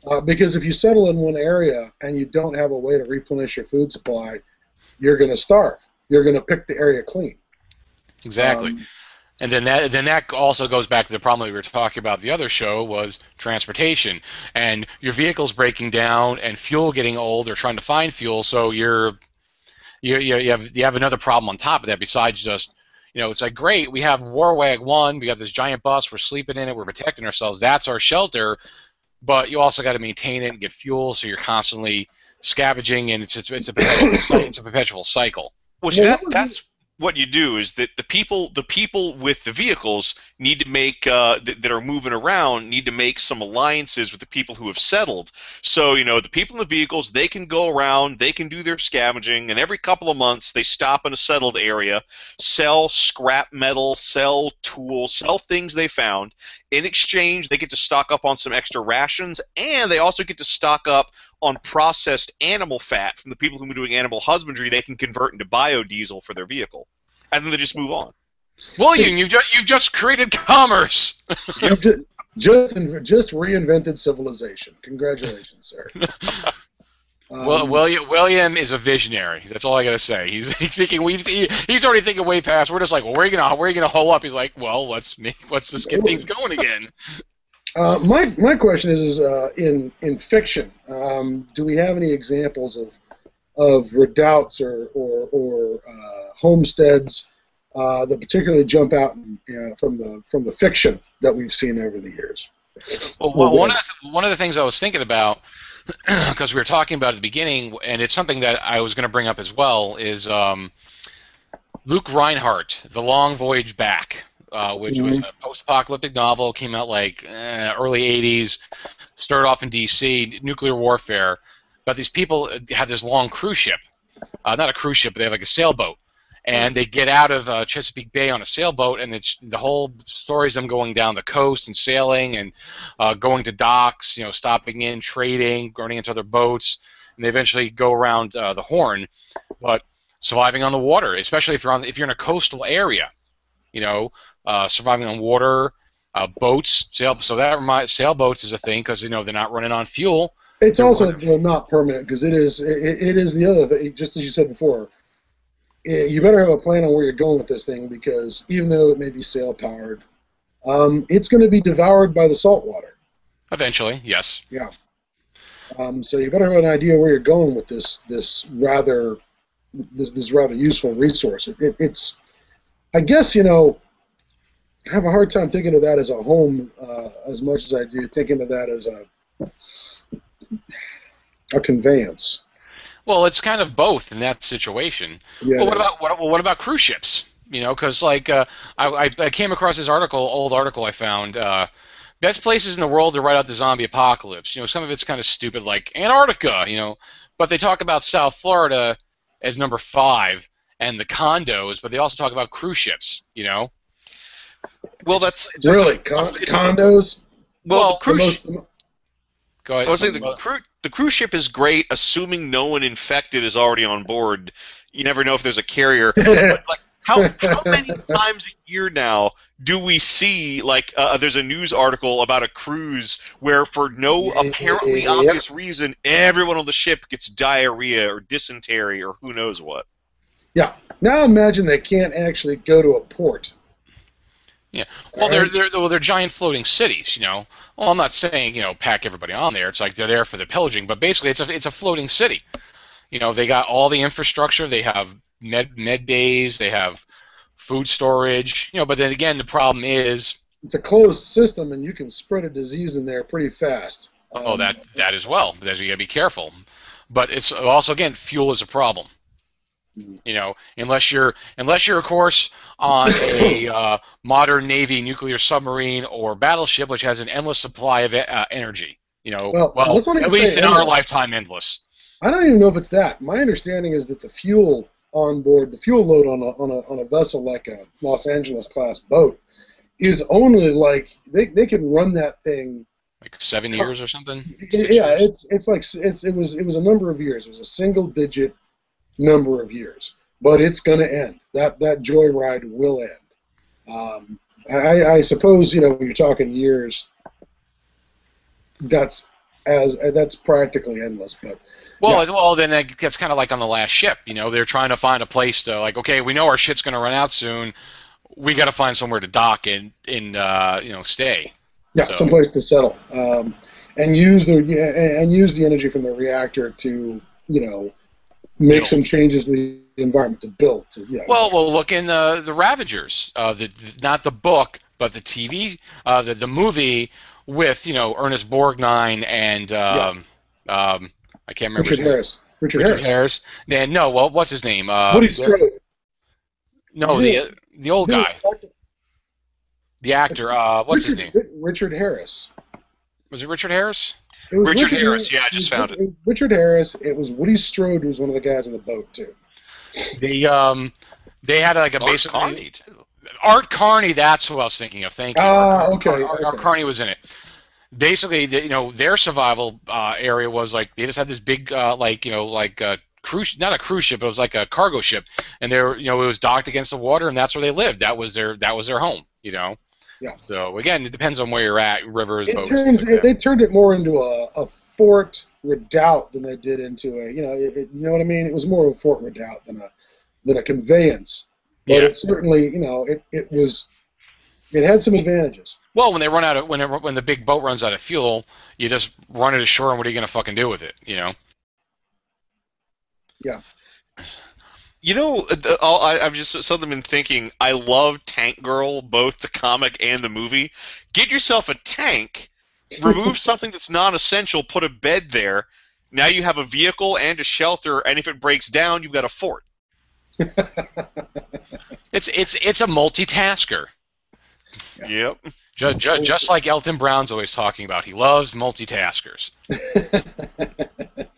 Uh, because if you settle in one area and you don't have a way to replenish your food supply, you're going to starve. You're going to pick the area clean. exactly. Um, And then that then that also goes back to the problem that we were talking about the other show was transportation and your vehicle's breaking down and fuel getting old or trying to find fuel. So you're you, you, you have you have another problem on top of that besides just you know it's like great we have Warwag one we got this giant bus we're sleeping in it we're protecting ourselves that's our shelter but you also got to maintain it and get fuel so you're constantly scavenging and it's it's, it's a perpetual, it's a perpetual cycle. Which Well, that, that's what you do is that the people the people with the vehicles need to make uh, that, that are moving around need to make some alliances with the people who have settled. So you know the people in the vehicles they can go around, they can do their scavenging, and every couple of months they stop in a settled area, sell scrap metal, sell tools, sell things they found. In exchange, they get to stock up on some extra rations, and they also get to stock up on processed animal fat from the people who are doing animal husbandry. They can convert into biodiesel for their vehicle, and then they just move on. William you ju- you've just created commerce You've just just reinvented civilization. Congratulations, sir. Um, Well, William, William is a visionary. That's all I gotta say. He's, he's thinking we he, he's already thinking way past. We're just like, well, where are you gonna where are you gonna hole up? He's like, well, let's make let's just get things going again. Uh, my my question is, is uh, in in fiction, um, do we have any examples of of redoubts or or, or uh, homesteads uh, that particularly jump out in, uh, from the from the fiction that we've seen over the years? Well, Well, one of the, one of the things I was thinking about because we were talking about at the beginning, and it's something that I was going to bring up as well, is um, Luke Rhinehart, The Long Voyage Back, uh, which was a post-apocalyptic novel, came out like eh, early '80s, started off in D.C. nuclear warfare, but these people have this long cruise ship, uh, not a cruise ship, but they have like a sailboat. And they get out of uh, Chesapeake Bay on a sailboat, and it's the whole story is them going down the coast and sailing and uh, going to docks, you know, stopping in, trading, running into other boats, and they eventually go around uh, the Horn. But surviving on the water, especially if you're on if you're in a coastal area, you know, uh, surviving on water, uh, boats, sail. So that reminds sailboats is a thing because you know they're not running on fuel. It's They're also wonderful. you know, not permanent because it is it, it is the other thing. Just as you said before, eh, you better have a plan on where you're going with this thing because even though it may be sail powered, um, it's going to be devoured by the salt water. Eventually, yes. Um, so you better have an idea where you're going with this this rather this this rather useful resource. It, it, it's I guess you know I have a hard time thinking of that as a home uh, as much as I do thinking of that as a a conveyance. Well, it's kind of both in that situation. Yeah. well, what about what, what about cruise ships? You know, because like uh, I, I I came across this article, old article I found. Uh, best places in the world to write out the zombie apocalypse. You know, some of it's kind of stupid, like Antarctica. You know, but they talk about South Florida as number five and the condos, but they also talk about cruise ships. You know, Well, that's It's- it's really it's a- con- it's condos. well, Well, the cruise. the most- Go ahead. I was saying the, Well, cru- the cruise ship is great, assuming no one infected is already on board. You never know if there's a carrier. but like, How how many times a year now do we see like uh, there's a news article about a cruise where for no apparently Yep. obvious reason everyone on the ship gets diarrhea or dysentery or who knows what. Yeah. Now imagine they can't actually go to a port. Well, they're, they're well, they're giant floating cities, you know. Well, I'm not saying you know pack everybody on there. It's like they're there for the pillaging, but basically it's a it's a floating city. You know, they got all the infrastructure. They have med med bays. They have food storage. You know, but then again, the problem is It's a closed system, and you can spread a disease in there pretty fast. oh Um, that that as well. But you gotta be careful. But it's also again fuel is a problem. Mhm. You know, unless you're unless you're of course on a uh, modern Navy nuclear submarine or battleship, which has an endless supply of uh, energy. You know, Well, well, let's not even at least in our lifetime, endless. I don't even know if it's that. My understanding is that the fuel on board, the fuel load on a, on a, on a vessel like a Los Angeles class boat, is only like they, they can run that thing. Like seven years or something. Yeah, years? it's it's like it's it was it was a number of years. It was a single digit number of years, but it's going to end. That that joyride will end. Um, I, I suppose you know when you're talking years. That's as that's practically endless, but Well, Yeah. well, then that gets kind of like on the last ship. You know, they're trying to find a place to like. Okay, we know our shit's going to run out soon. We got to find somewhere to dock and and uh, you know stay. Yeah, So- someplace to settle, um, and use the and use the energy from the reactor to you know make some changes to the environment to build. To, yeah, Well, exactly. well, look in the the Ravagers, uh, the, the not the book, but the TV, uh, the the movie with you know Ernest Borgnine and um, um, I can't remember Richard. Harris. Richard, Richard Harris. Harris. Then no, well, what's his name? Uh, Woody Strode. No, Yeah. the the old guy, the actor. Uh, what's his name? Richard, Richard Harris. Was it Richard Harris? It was Richard Harris, yeah, I just it was found it. Richard- Richard Harris. It was Woody Strode who was one of the guys in the boat too. They um they had like a Art basically Carney, too. Art Carney. That's who I was thinking of. Thank you. Ah, Art, okay, Art, Art, Art. Carney was in it. Basically, the, you know, their survival uh, area was like they just had this big, uh, like you know, like a cruise, not a cruise ship, but it was like a cargo ship, and they were, you know, it was docked against the water, and that's where they lived. That was their that was their home. You know. Yeah. So again, it depends on where you're at. Rivers, It boats. turns like it, they turned it more into a, a fort redoubt than they did into a you know it, you know what I mean. It was more of a fort redoubt than a than a conveyance. But Yeah. it certainly you know it, it was it had some advantages. Well, when they run out of when it, when the big boat runs out of fuel, you just run it ashore, and what are you gonna fucking do with it? You know. You know, I, I've just suddenly been thinking. I love Tank Girl, both the comic and the movie. Get yourself a tank, remove something that's non-essential, put a bed there. Now you have a vehicle and a shelter, and if it breaks down, you've got a fort. It's it's it's a multitasker. Yep. Just, just, just like Alton Brown's always talking about, he loves multitaskers.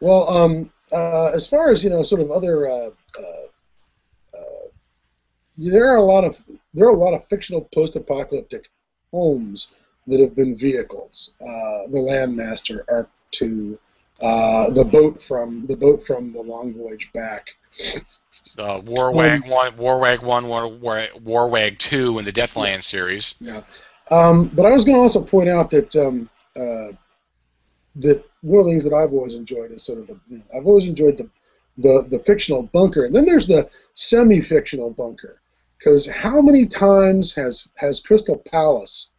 well, um, uh, as far as you know, sort of other, uh, uh, uh, there are a lot of there are a lot of fictional post-apocalyptic homes that have been vehicles. Uh, the Landmaster, Ark Two, uh, the boat from the boat from the Long Voyage Back. Uh, Warwag one, Warwag one, War, War, Warwag two in the Deathland series. Yeah. Um, but I was going to also point out that um, uh, that one of the things that I've always enjoyed is sort of the you know, I've always enjoyed the, the the fictional bunker, and then there's the semi-fictional bunker. Because how many times has has Crystal Palace,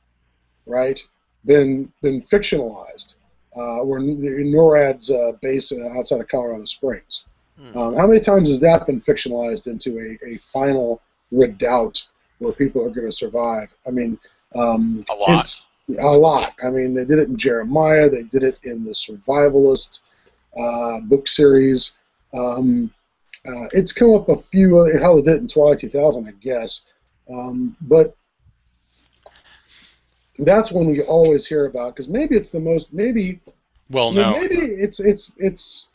right, been been fictionalized? Uh, in NORAD's uh, base outside of Colorado Springs. Hmm. Um, how many times has that been fictionalized into a, a final redoubt where people are going to survive? I mean, um, A lot. A lot. I mean, they did it in Jeremiah. They did it in the Survivalist uh, book series. Um, uh, it's come up a few. uh, Hell, they did it in Twilight 2000, I guess. Um, but that's one we always hear about because maybe it's the most. Maybe Well, no. maybe it's it's it's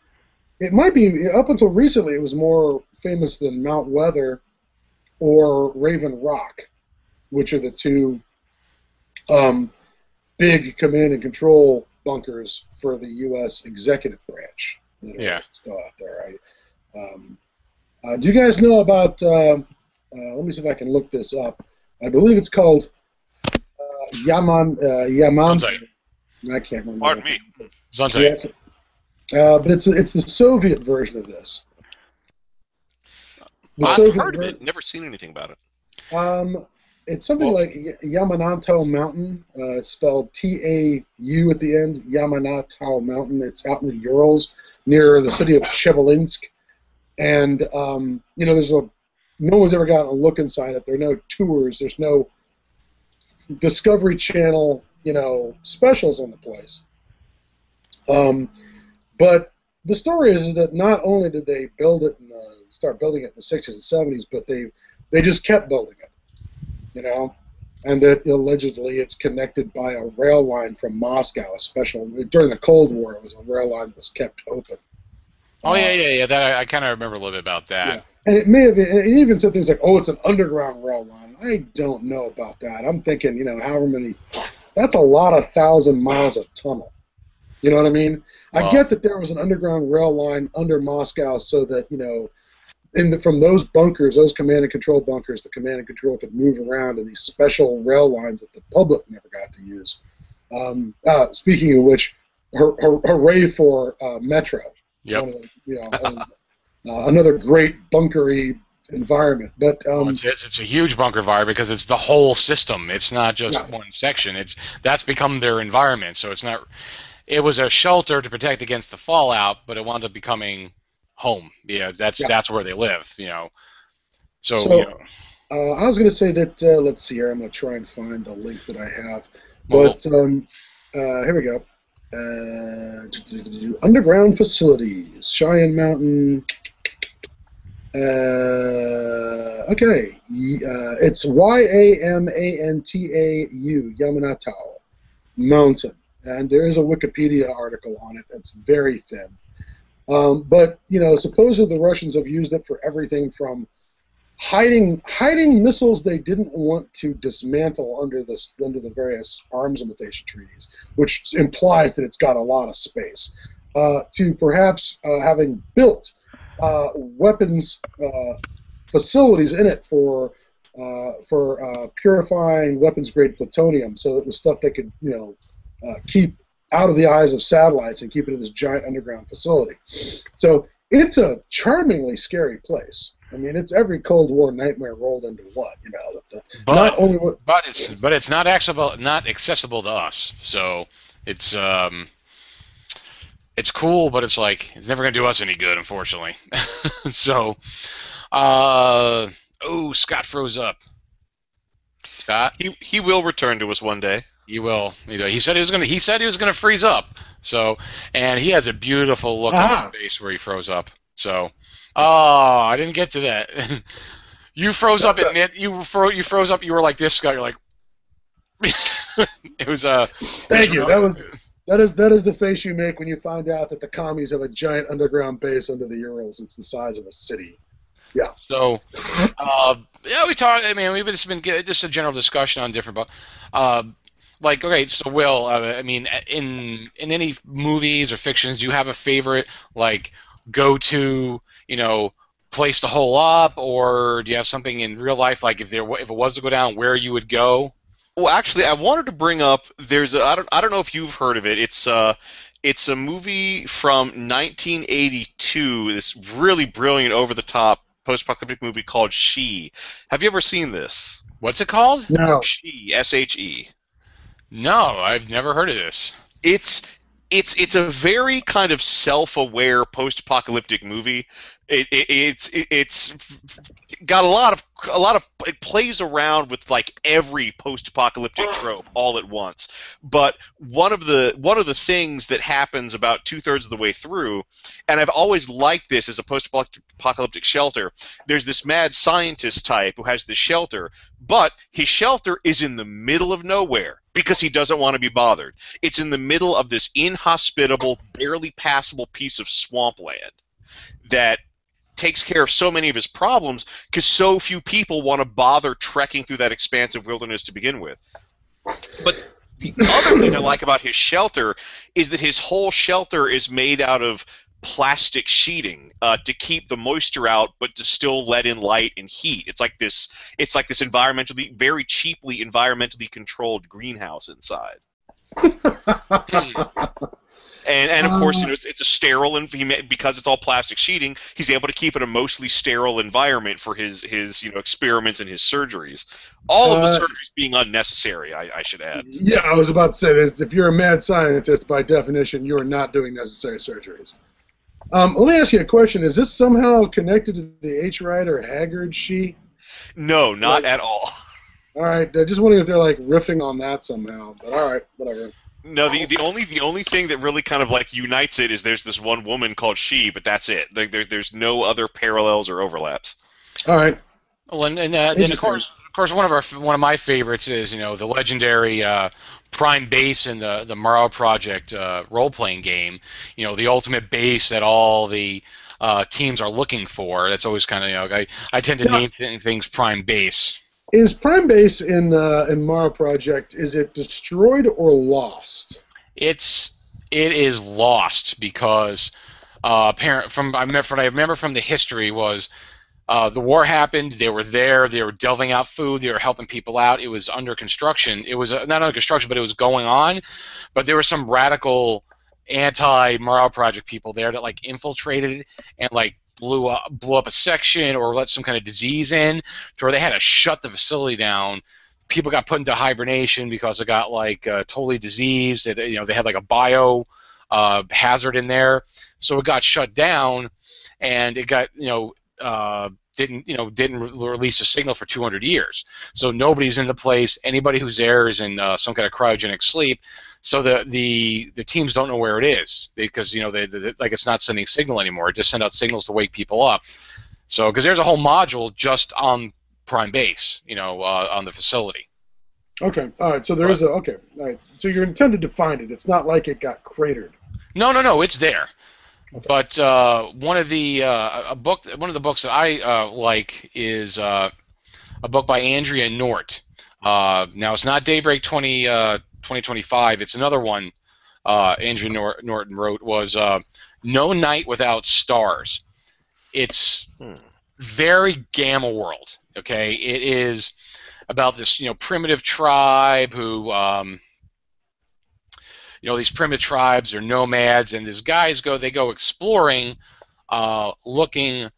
it might be up until recently it was more famous than Mount Weather or Raven Rock, which are the two um, big command and control bunkers for the U.S. executive branch that are Yeah. still out there. I, um, uh, do you guys know about uh, Uh, let me see if I can look this up. I believe it's called uh, Yaman uh, Yaman. I can't remember. Pardon me. Yes. Uh, but it's it's the Soviet version of this. The I've Soviet heard of it, never seen anything about it. Um, it's something Well- like Yamantau Mountain. Uh, spelled T A U at the end. Yamantau Mountain. It's out in the Urals near the city of Chevelinsk. And um, you know, there's a no one's ever gotten a look inside it. There are no tours. There's no Discovery Channel, you know, specials on the place. Um, but the story is that not only did they build it and uh, start building it in the 60s and 70s, but they they just kept building you know, and that allegedly it's connected by a rail line from Moscow. A special during the Cold War, it was a rail line that was kept open. Oh Uh, yeah, yeah, yeah. That I, I kind of remember a little bit about that. Yeah. And it may have it even said things like, "Oh, it's an underground rail line." I don't know about that. I'm thinking, you know, however many. That's a lot of thousand miles of tunnel. You know what I mean? I get that there was an underground rail line under Moscow, so that you know, in the, from those bunkers, those command and control bunkers, the command and control could move around in these special rail lines that the public never got to use. Um, uh, speaking of which, hur- hur- hooray for uh, Metro! Yep. The- you know, um, uh, another great bunkery environment. But Well, um, it's, it's, it's a huge bunker fire because it's the whole system. It's not just Yeah. one section. It's that's become their environment. So it's not. It was a shelter to protect against the fallout, but it wound up becoming home. Yeah, that's Yeah. that's where they live. You know. So, So- you know, uh, I was going to say that. Uh, let's see here. I'm going to try and find the link that I have. But um, uh, here we go. Uh, underground facilities, Cheyenne Mountain. Uh, okay, uh, it's Y A M A N T A U Yamantau Mountain, and there is a Wikipedia article on it. It's very thin, um, but you know, supposedly the Russians have used it for everything from hiding hiding missiles they didn't want to dismantle under the under the various arms limitation treaties, which implies that it's got a lot of space, uh, to perhaps uh, having built uh, weapons uh, facilities in it for uh, for uh, purifying weapons grade plutonium, so it was stuff they could you know keep out of the eyes of satellites and keep it in this giant underground facility. So it's a charmingly scary place. I mean, it's every Cold War nightmare rolled into one. You know, that the, but not only what but it's but it's not accessible not accessible to us. So it's um. It's cool, but it's like it's never gonna do us any good, unfortunately. so, uh, oh, Scott froze up. Scott, He he will return to us one day. He will. You know, he said he was gonna. He said he was gonna freeze up. So, and he has a beautiful look Ah. on his face where he froze up. So, oh, I didn't get to that. you froze up That's at Nit. You fro. You froze up. You were like this, Scott. You're like. it was uh. Thank you. That was that is that is the face you make when you find out that the commies have a giant underground base under the Urals. It's the size of a city. Yeah. So, uh, yeah, we talked. I mean, we've just been just a general discussion on different, but, uh, like, okay, so Will, uh, I mean, in in any movies or fictions, do you have a favorite like go to, you know, place to hole up, or do you have something in real life like if there if it was to go down, where you would go? Well, actually, I wanted to bring up. There's a, I don't I don't know if you've heard of it. It's uh it's a movie from 1982. This really brilliant, over the top post-apocalyptic movie called She. Have you ever seen this? What's it called? No. She, S H E. No, I've never heard of this. It's it's it's a very kind of self-aware post-apocalyptic movie. It, it, it's it, it's got a lot of a lot of it plays around with like every post-apocalyptic trope all at once. But one of the one of the things that happens about two thirds of the way through, and I've always liked this as a post-apocalyptic shelter. There's this mad scientist type who has this shelter, but his shelter is in the middle of nowhere because he doesn't want to be bothered. It's in the middle of this inhospitable, barely passable piece of swampland that takes care of so many of his problems because so few people want to bother trekking through that expansive wilderness to begin with. But the other thing I like about his shelter is that his whole shelter is made out of plastic sheeting uh, to keep the moisture out, but to still let in light and heat. It's like this. It's like this environmentally, very cheaply environmentally controlled greenhouse inside. And, and of course, you know, it's, it's a sterile, and because it's all plastic sheeting, he's able to keep it a mostly sterile environment for his his you know experiments and his surgeries. All of the Uh, surgeries being unnecessary, I, I should add. yeah, I was about to say that if you're a mad scientist, by definition, you are not doing necessary surgeries. Um, let me ask you a question: Is this somehow connected to the H. Rider Haggard she? No, not Right. at all. All right, I just wondering if they're like riffing on that somehow. But all right, whatever. No, the, the only the only thing that really kind of like unites it is there's this one woman called She, but that's it. There, there, there's no other parallels or overlaps. All right. Well, and, and uh, then of course, of course, one of our one of my favorites is you know the legendary uh, Prime Base in the the Morrow Project uh, role playing game. You know the ultimate base that all the uh, teams are looking for. That's always kind of you know I, I tend to Yeah. name th- things Prime Base. Is Prime Base in uh, in Morrow Project is it destroyed or lost? It's it is lost because uh, apparent from I remember what I remember from the history was uh, the war happened. They were there. They were delving out food. They were helping people out. It was under construction. It was uh, not under construction, but it was going on. But there were some radical anti-Morrow Project people there that like infiltrated and like blew up blew up a section or let some kind of disease in to where they had to shut the facility down people got put into hibernation because it got like uh, totally diseased. It, you know, they had like a bio uh, hazard in there, so it got shut down, and it got you know uh, didn't you know didn't re- release a signal for 200 years. So nobody's in the place. Anybody who's there is in uh, some kind of cryogenic sleep. So the, the the teams don't know where it is because you know they, they like it's not sending signal anymore. It just send out signals to wake people up. So because there's a whole module just on prime base, you know, uh, on the facility. Okay. All right. So there is a okay. All right. So you're intended to find it. It's not like it got cratered. No, no, no, it's there. Okay. But uh, one of the uh, a book, one of the books that I uh, like is uh, a book by Andre Nort. Uh, now it's not Daybreak 20, uh, 2025. It's another one. Uh, Andre Nor- Norton wrote was uh, No Night Without Stars. It's Hmm. very Gamma World. Okay, it is about this you know primitive tribe who. Um, you know these primitive tribes are nomads and these guys go they go exploring uh, looking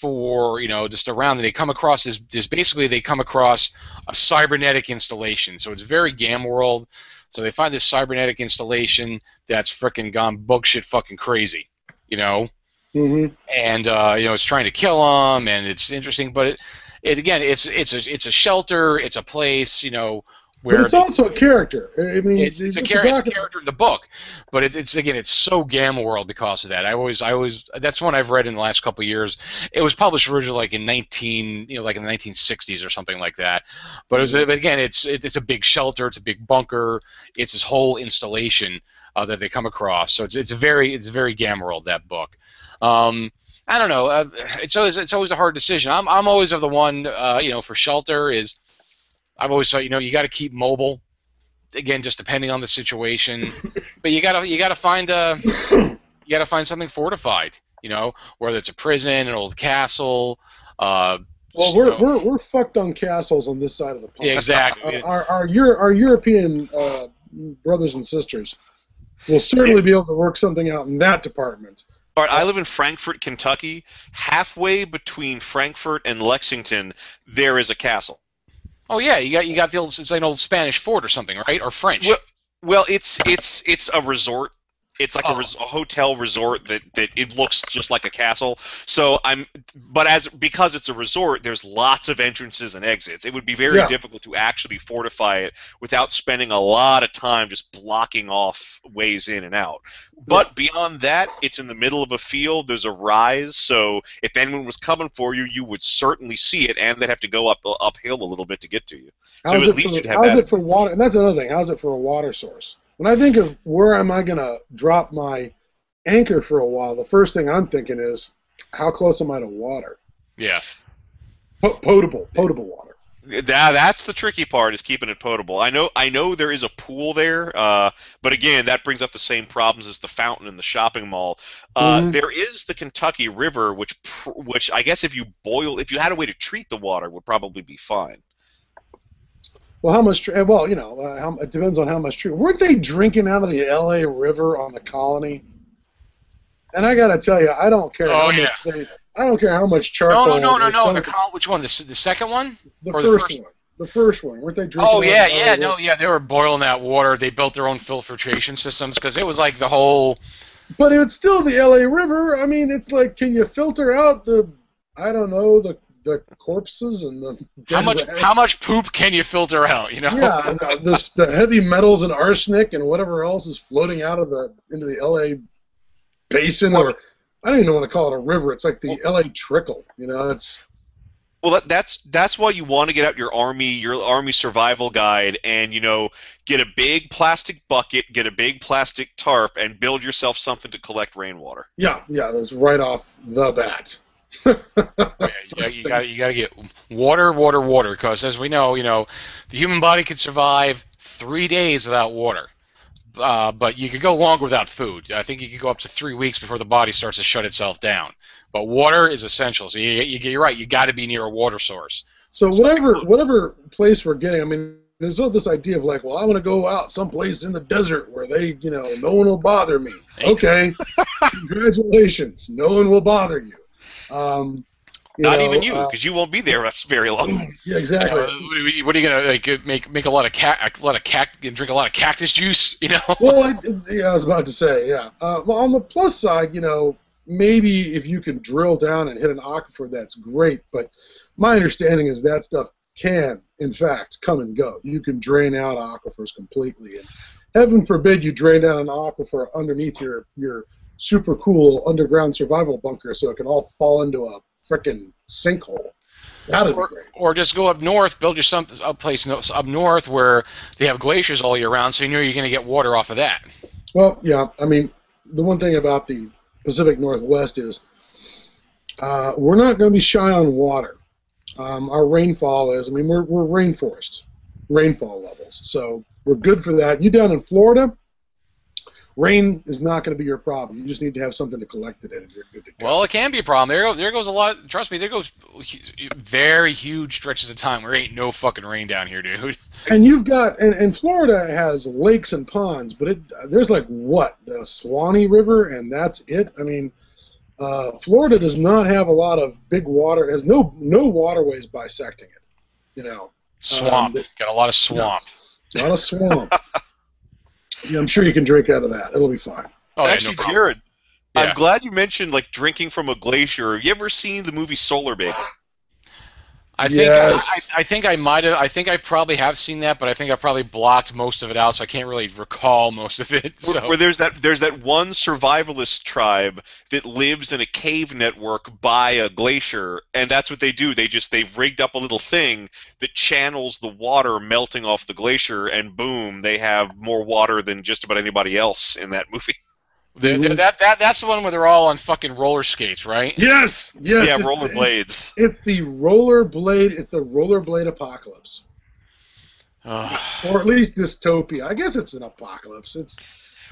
for you know just around and they come across this, this basically they come across a cybernetic installation. So it's very gamma world. So they find this cybernetic installation that's freaking gone bug shit fucking crazy you know? Mm-hmm. and uh, you know it's trying to kill them and it's interesting but it, it again it's it's a it's a shelter it's a place you know where But it's also a character. I mean, it's, it's a char- it's a character in the book, but it, it's again it's so Gamma World because of that. I always I always that's one I've read in the last couple years. It was published originally like in 19 you know like in the 1960s or something like that. But it was but again it's it, it's a big shelter, it's a big bunker, it's this whole installation uh, that they come across. So it's it's very it's very Gamma World that book. Um, I don't know. Uh, it's always it's always a hard decision. I'm I'm always of the one uh, you know for shelter is I've always thought you know you got to keep mobile. Again, just depending on the situation, but you gotta you gotta find a you gotta find something fortified. You know, whether it's a prison, an old castle. Uh, Well, we're, we're we're fucked on castles on this side of the pond. yeah, exactly. Our our, Euro, our European uh, brothers and sisters will certainly be able to work something out in that department. All right, I live in Frankfort, Kentucky. Halfway between Frankfort and Lexington, there is a castle. Oh yeah, you got you got the old it's an old Spanish fort or something, right? Or French. Well, Well, it's it's it's a resort. It's like Oh. a, res- a hotel resort that, that it looks just like a castle. So I'm, but as because it's a resort, there's lots of entrances and exits. It would be very Yeah. difficult to actually fortify it without spending a lot of time just blocking off ways in and out. But beyond that, it's in the middle of a field. There's a rise, so if anyone was coming for you, you would certainly see it, and they'd have to go up uphill a little bit to get to you. So How's at least for, you'd have how's it for water? And that's another thing. How's it for a water source? When I think of where am I going to drop my anchor for a while, the first thing I'm thinking is, how close am I to water? yeah. Po- potable, potable water. That that's the tricky part is keeping it potable. I know I know there is a pool there, uh, but again, that brings up the same problems as the fountain in the shopping mall. Uh, Mhm. There is the Kentucky River, which which I guess if you boil, if you had a way to treat the water, would probably be fine. Well, how much? Well, you know, uh, how, it depends on how much tree. Weren't they drinking out of the L.A. River on the colony? And I gotta tell you, I don't care. Oh, how much they, I don't care how much charcoal. No, no, no, no, no. The col- which one? The, the second one? The or the first, first- one. The first one. Weren't they drinking? Oh out of yeah, the LA yeah, River? no, yeah. They were boiling that water. They built their own filtration systems because it was like the whole. But it's still the L.A. River. I mean, it's like, can you filter out the, I don't know, the the corpses and the How much? rats? How much poop can you filter out? You know. yeah, and, this, the heavy metals and arsenic and whatever else is floating out of the into the L.A. basin, or I don't even want to call it a river. It's like the L.A. trickle. You know, it's Well, that, that's that's why you want to get out your army your army survival guide and you know get a big plastic bucket, get a big plastic tarp, and build yourself something to collect rainwater. yeah, yeah. That's right off the bat. Yeah, you got you got to get water, water, water. Because as we know, you know, the human body can survive three days without water, uh, but you could go longer without food. I think you could go up to three weeks before the body starts to shut itself down. But water is essential. So you, you, you're right. You got to be near a water source. So whatever whatever place we're getting, I mean, there's all this idea of like, well, I want to go out someplace in the desert where they, you know, no one will bother me. Okay, congratulations, no one will bother you. Um, you Not know, even you, uh, because you won't be there much- very long. yeah, exactly. Uh, what are you- what are you gonna like? Make make a lot of cat, a lot of cact, and drink a lot of cactus juice? You know. well, I, yeah, I was about to say, yeah. Uh, well, on the plus side, you know, maybe if you can drill down and hit an aquifer, that's great. But my understanding is that stuff can, in fact, come and go. You can drain out aquifers completely, and heaven forbid you drain out an aquifer underneath your your super cool underground survival bunker, so it can all fall into a frickin' sinkhole. That'd be Or, great. or just go up north, build yourself a place up north where they have glaciers all year round, so you know you're going to get water off of that. Well, yeah. I mean, the one thing about the Pacific Northwest is uh, we're not going to be shy on water. Um, our rainfall is, I mean, we're, we're rainforest, rainfall levels. So we're good for that. You down in Florida, rain is not going to be your problem. You just need to have something to collect it in, and you're good to go. Well, it can be a problem. There goes, there goes a lot. Trust me, there goes very huge stretches of time where ain't no fucking rain down here, dude. and you've got, and, and Florida has lakes and ponds, but it there's like what the Swanee River, and that's it. I mean, uh, Florida does not have a lot of big water. It has no no waterways bisecting it. You know, Swamp. Um, Got a lot of swamp. it's not a swamp. yeah, I'm sure you can drink out of that. It'll be fine. Oh, yeah, Actually, no. Jared, Yeah. I'm glad you mentioned like drinking from a glacier. Have you ever seen the movie Solar Baby? I think Yes. I, I think I might have. I think I probably have seen that, but I think I probably blocked most of it out, so I can't really recall most of it. Where, where there's that there's that one survivalist tribe that lives in a cave network by a glacier, and that's what they do. They just they've rigged up a little thing that channels the water melting off the glacier, and boom, they have more water than just about anybody else in that movie. The, the, that that that's the one where they're all on fucking roller skates, right? Yes, yes. yeah, it's- rollerblades. It's the rollerblade. It's the rollerblade apocalypse, Ugh. or at least dystopia. I guess it's an apocalypse. It's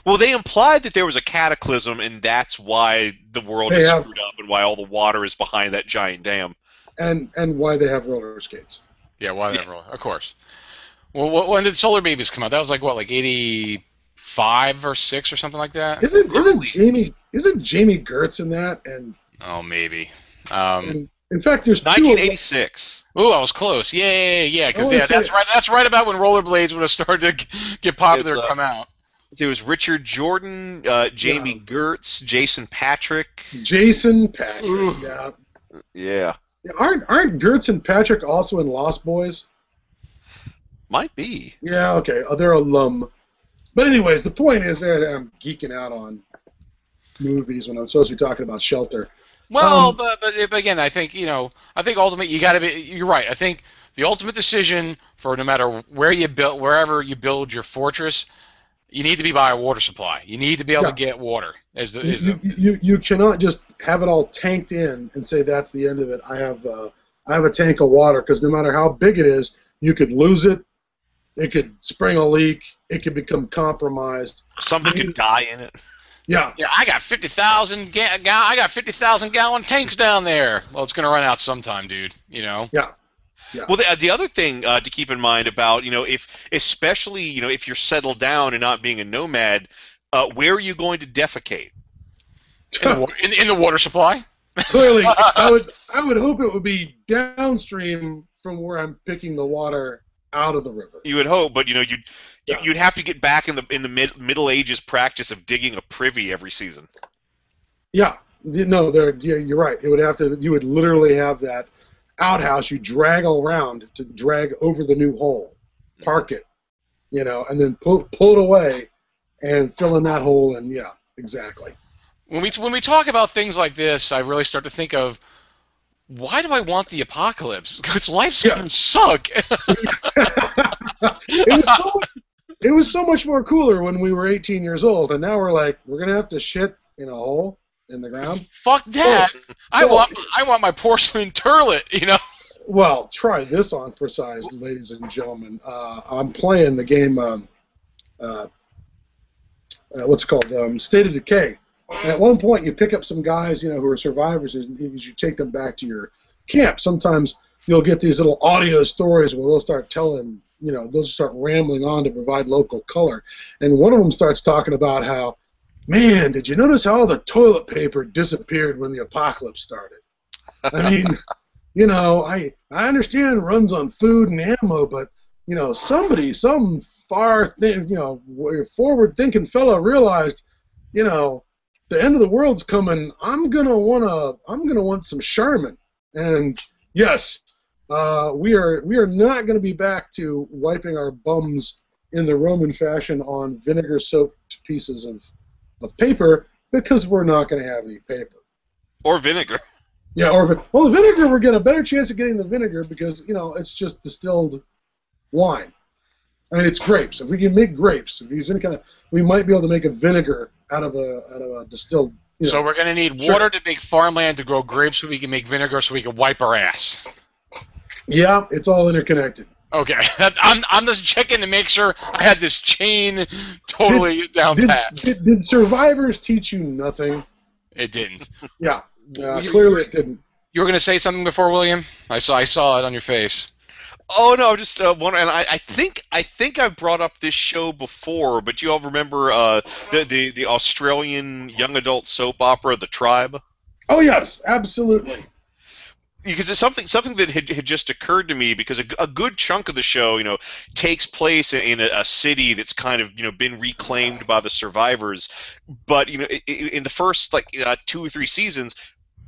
Well, they implied that there was a cataclysm, and that's why the world is have- screwed up, and why all the water is behind that giant dam. and and why they have roller skates. yeah, whatever. Of course. Well, when did Solar Babies come out? That was like what, like eighty five or six or something like that. Isn't isn't Jamie isn't Jami Gertz in that? And, Oh, maybe. Um, and in fact, there's two. 1986. Ooh, I was close. Yeah, yeah, yeah. Because I yeah, say- that's right. That's right about when rollerblades would have started to get popular and uh, come out. There was Richard Jordan, uh, Jami Gertz, Jason Patric. Jason Patric. Ooh. Yeah. Yeah, Yeah, Aren't aren't Gertz and Patric also in Lost Boys? might be. Yeah. Okay. Oh, they're alum. But anyways, the point is that I'm geeking out on movies when I'm supposed to be talking about Shelter. Well, Um, but, but but again, I think you know, I think ultimately you got to be. You're right. I think the ultimate decision for no matter where you build, wherever you build your fortress, you need to be by a water supply. You need to be able Yeah. to get water. Is the You, is the you, you, you cannot just have it all tanked in and say that's the end of it. I have uh, I have a tank of water because no matter how big it is, you could lose it. It could spring a leak. It could become compromised. Something could die in it. Yeah, Yeah, I got fifty thousand ga- ga- I got fifty thousand gallon tanks down there. Well, it's gonna run out sometime, dude. You know. Yeah. Yeah. Well, the, the other thing uh, to keep in mind about you know if especially you know if you're settled down and not being a nomad, uh, where are you going to defecate? In the, in, in the water supply. clearly, I would I would hope it would be downstream from where I'm picking the water out of the river. You would hope, but you know you'd Yeah. you'd have to get back in the in the mid, Middle Ages practice of digging a privy every season. Yeah, no, there. Yeah, you're right. It would have to. You would literally have that outhouse you drag around to drag over the new hole, mm-hmm. park it, you know, and then pull pull it away, and fill in that hole. And yeah, exactly. When we when we talk about things like this, I really start to think of why do I want the apocalypse? Because life's Yeah. gonna suck. it was so it was so much more cooler when we were 18 years old, and now we're like we're gonna have to shit in a hole in the ground. Fuck that. I well- want I want my porcelain turlet. You know. Well, try this on for size, ladies and gentlemen. Uh, I'm playing the game. Um, uh, uh, what's it called? Um, State of Decay. At one point, you pick up some guys, you know, who are survivors, and you take them back to your camp. Sometimes you'll get these little audio stories where they'll start telling, you know, they'll start rambling on to provide local color. And one of them starts talking about how, man, did you notice how all the toilet paper disappeared when the apocalypse started? I mean, you know, I I understand runs on food and ammo, but you know, somebody, some far think, you know, forward-thinking fellow realized, you know, the end of the world's coming. I'm gonna wanna, I'm gonna want some Charmin, and yes, uh, we are we are not gonna be back to wiping our bums in the Roman fashion on vinegar-soaked pieces of of paper because we're not gonna have any paper. Or vinegar. Yeah, or well, the vinegar we're getting a better chance of getting the vinegar because you know it's just distilled wine. I mean, it's grapes. If we can make grapes, if we use any kind of, we might be able to make a vinegar out of a out of a distilled. You know, So we're gonna need Sure. water to make farmland to grow grapes, so we can make vinegar, so we can wipe our ass. yeah, it's all interconnected. Okay, I'm I'm just checking to make sure I had this chain totally down Did, pat. did, did survivors teach you nothing? It didn't. Yeah, uh, You- clearly it didn't. You were gonna say something before, William? I saw I saw it on your face. Oh no, just uh, one. And I, I think I think I've brought up this show before, but you all remember uh, the, the the Australian young adult soap opera, The Tribe? Oh yes, absolutely. because it's something something that had, had just occurred to me because a, a good chunk of the show you know takes place in, in a, a city that's kind of you know been reclaimed by the survivors but you know in the first like uh, two or three seasons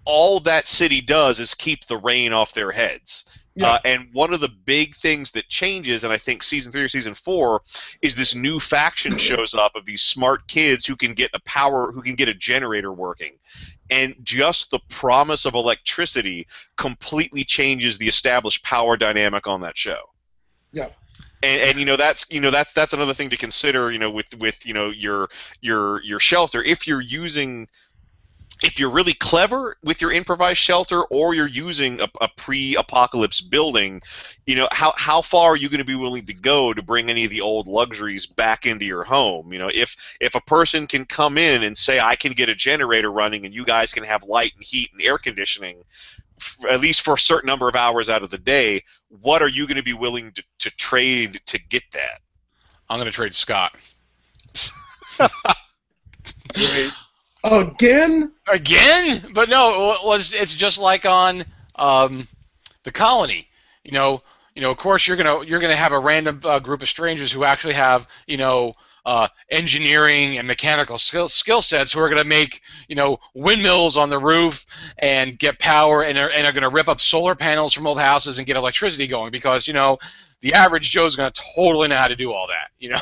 all that city does is keep the rain off their heads Yeah. uh, and one of the big things that changes, and I think season three or season four, is this new faction shows up of these smart kids who can get a power, who can get a generator working, and just the promise of electricity completely changes the established power dynamic on that show. Yeah. And, and you know that's you know that's that's another thing to consider you know with with you know your your your shelter if you're using if you're really clever with your improvised shelter or you're using a, a pre-apocalypse building you know how, how far are you going to be willing to go to bring any of the old luxuries back into your home? You know if if a person can come in and say i can get a generator running and you guys can have light and heat and air conditioning f- at least for a certain number of hours out of the day what are you going to be willing to, to trade to get that? I'm gonna trade Scott Again? again. But no, it was it's just like on um, the colony. You know, you know. Of course, you're gonna you're gonna have a random uh, group of strangers who actually have you know uh, engineering and mechanical skill skill sets who are gonna make you know windmills on the roof and get power and are, and are gonna rip up solar panels from old houses and get electricity going because you know the average Joe's gonna totally know how to do all that. You know.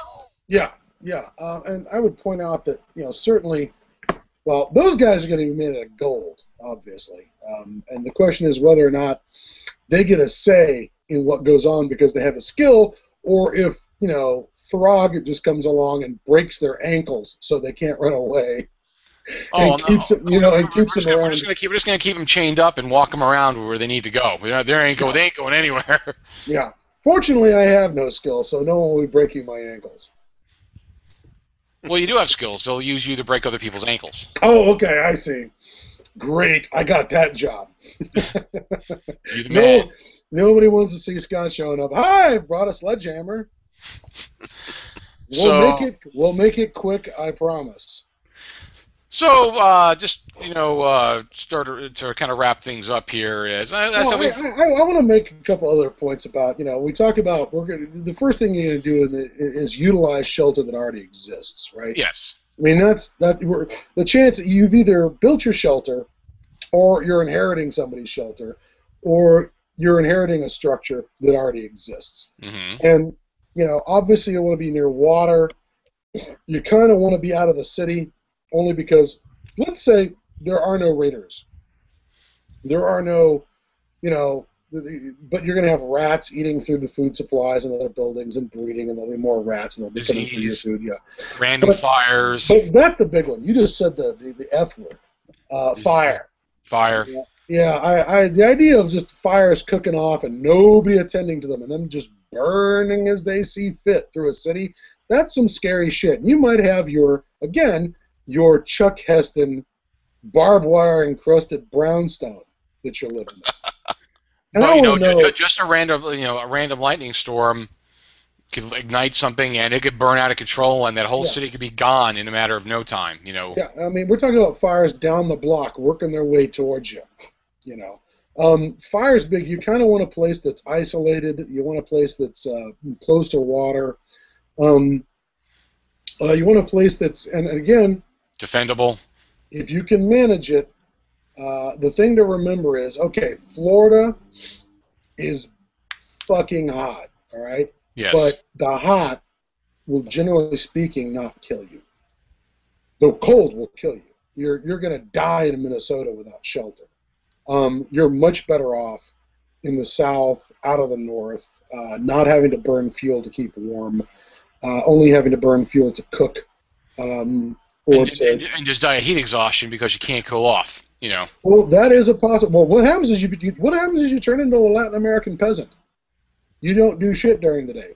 Yeah, yeah. Uh, and I would point out that, you know, certainly, well, those guys are going to be made out of gold, obviously. Um, and the question is whether or not they get a say in what goes on because they have a skill, or if, you know, Throg just comes along and breaks their ankles so they can't run away. Oh, and keeps it, you know, and we're keeps just, them gonna, we're around. just gonna keep we're just gonna keep them chained up and walk them around where they need to go. They they ain't go they ain't going anywhere. Yeah. Fortunately, I have no skill, so no one will be breaking my ankles. Well, you do have skills. They'll use you to break other people's ankles. Oh, okay, I see. Great, I got that job. You the man. No, nobody wants to see Scott showing up. Hi, I brought a sledgehammer. We'll So- make it. We'll make it quick. I promise. So, uh, just you know, uh, start to, to kind of wrap things up here. Is I, Well, I, I, I want to make a couple other points about you know we talk about we're gonna the first thing you're gonna do in the, is utilize shelter that already exists, right? yes, I mean that's that we're, the chance that you've either built your shelter, or you're inheriting somebody's shelter, or you're inheriting a structure that already exists. hmm And you know, obviously, you want to be near water. You kind of want to be out of the city, only because, let's say, there are no raiders. There are no, you know, but you're going to have rats eating through the food supplies and other buildings and breeding, and there'll be more rats, and they'll be coming through your food. Yeah, random But- fires, but that's the big one. You just said the the, the F word, uh, fire. fire. Yeah, I, I the idea of just fires cooking off and nobody attending to them and them just burning as they see fit through a city, that's some scary shit. You might have your again, your Chuck Heston barbed wire encrusted brownstone that you're living in. And Well, I you know, want to ju- know, just a random, you know, a random lightning storm could ignite something, and it could burn out of control, and that whole Yeah. city could be gone in a matter of no time. You know, yeah, I mean, we're talking about fires down the block working their way towards you. You know, um, fire's big. You kind of want a place that's isolated. You want a place that's uh, close to water. Um, uh, you want a place that's, and again, defendable. if you can manage it, uh, the thing to remember is, okay, Florida is fucking hot. All right. Yes. But the hot will, generally speaking, not kill you. The cold will kill you. You're you're gonna die in Minnesota without shelter. Um, you're much better off in the south, out of the north, uh, not having to burn fuel to keep warm, uh, only having to burn fuel to cook, um, and, and, and just die of heat exhaustion because you can't cool off. You know, Well, that is a possible. Well, what happens is you, you what happens is you turn into a Latin American peasant. You don't do shit during the day.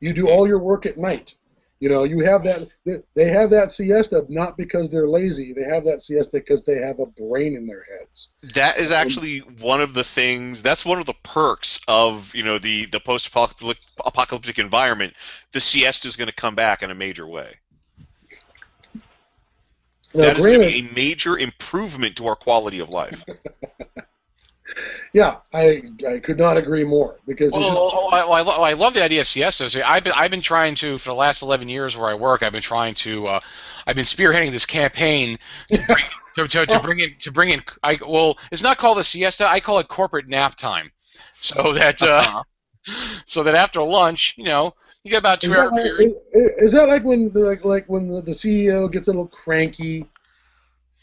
You do all your work at night. You know, you have that. They have that siesta not because they're lazy. They have that siesta because they have a brain in their heads. That is actually one of the things. That's one of the perks of you know the the post-apocalyptic environment. The siesta is going to come back in a major way. Now, that is going to be a major improvement to our quality of life. yeah, I I could not agree more because it's well, just oh, I, I, lo- I love the idea of siestas. I've been I've been trying to for the last eleven years where I work. I've been trying to. Uh, I've been spearheading this campaign to bring, to, to, to bring in to bring in. I, well, it's not called a siesta. I call it corporate nap time. So that uh, so that after lunch, you know, you get about two Is hour that, like, period. is- is that like when like like when the, the CEO gets a little cranky?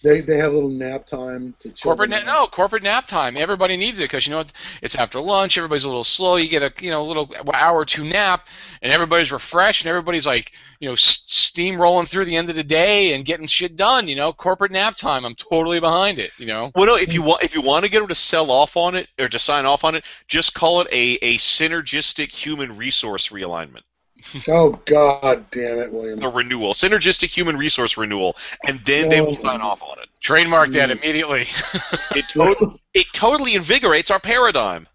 They they have a little nap time to chill Corporate them nap, no corporate nap time. Everybody needs it because you know? It's after lunch. Everybody's a little slow. You get a you know a little hour or two nap, and everybody's refreshed, and everybody's like you know s- steamrolling through the end of the day and getting shit done. You know, corporate nap time. I'm totally behind it. You know. Well, no, if you want if you want to get them to sell off on it or to sign off on it, just call it a, a synergistic human resource realignment. Oh God damn it, William! The renewal, synergistic human resource renewal, and then they will Oh. sign off on it. Trademark that Mm. immediately. It totally, it totally invigorates our paradigm.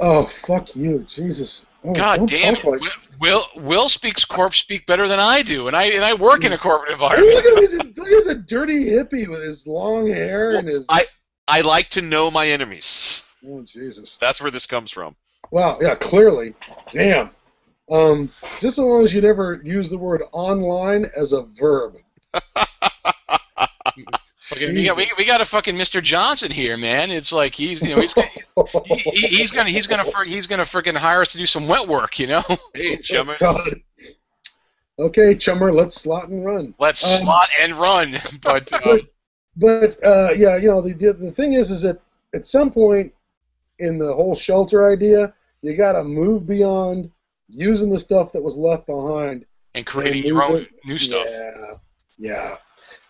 Oh fuck you, Jesus! Oh, God damn it. like- Will, Will Will speaks corp speak better than I do, and I and I work in a corporate environment. look at him! He's a, he's a dirty hippie with his long hair Well, and his. I- I like to know my enemies. oh Jesus! That's where this comes from. Wow, yeah, clearly. Damn. Um, just as long as you never use the word online as a verb. Fucking, we, got, we, we got a fucking Mr. Johnson here, man. It's like he's you know he's he's, he, he- he's gonna he's gonna fr- he's gonna freaking hire us to do some wet work, you know. Hey, chummers. God. Okay, chummer, let's slot and run. Let's Um, slot and run, but um, But uh, yeah, you know the the the thing is, is that at some point in the whole shelter idea, you got to move beyond using the stuff that was left behind and creating Yeah, your own new stuff. Yeah, yeah,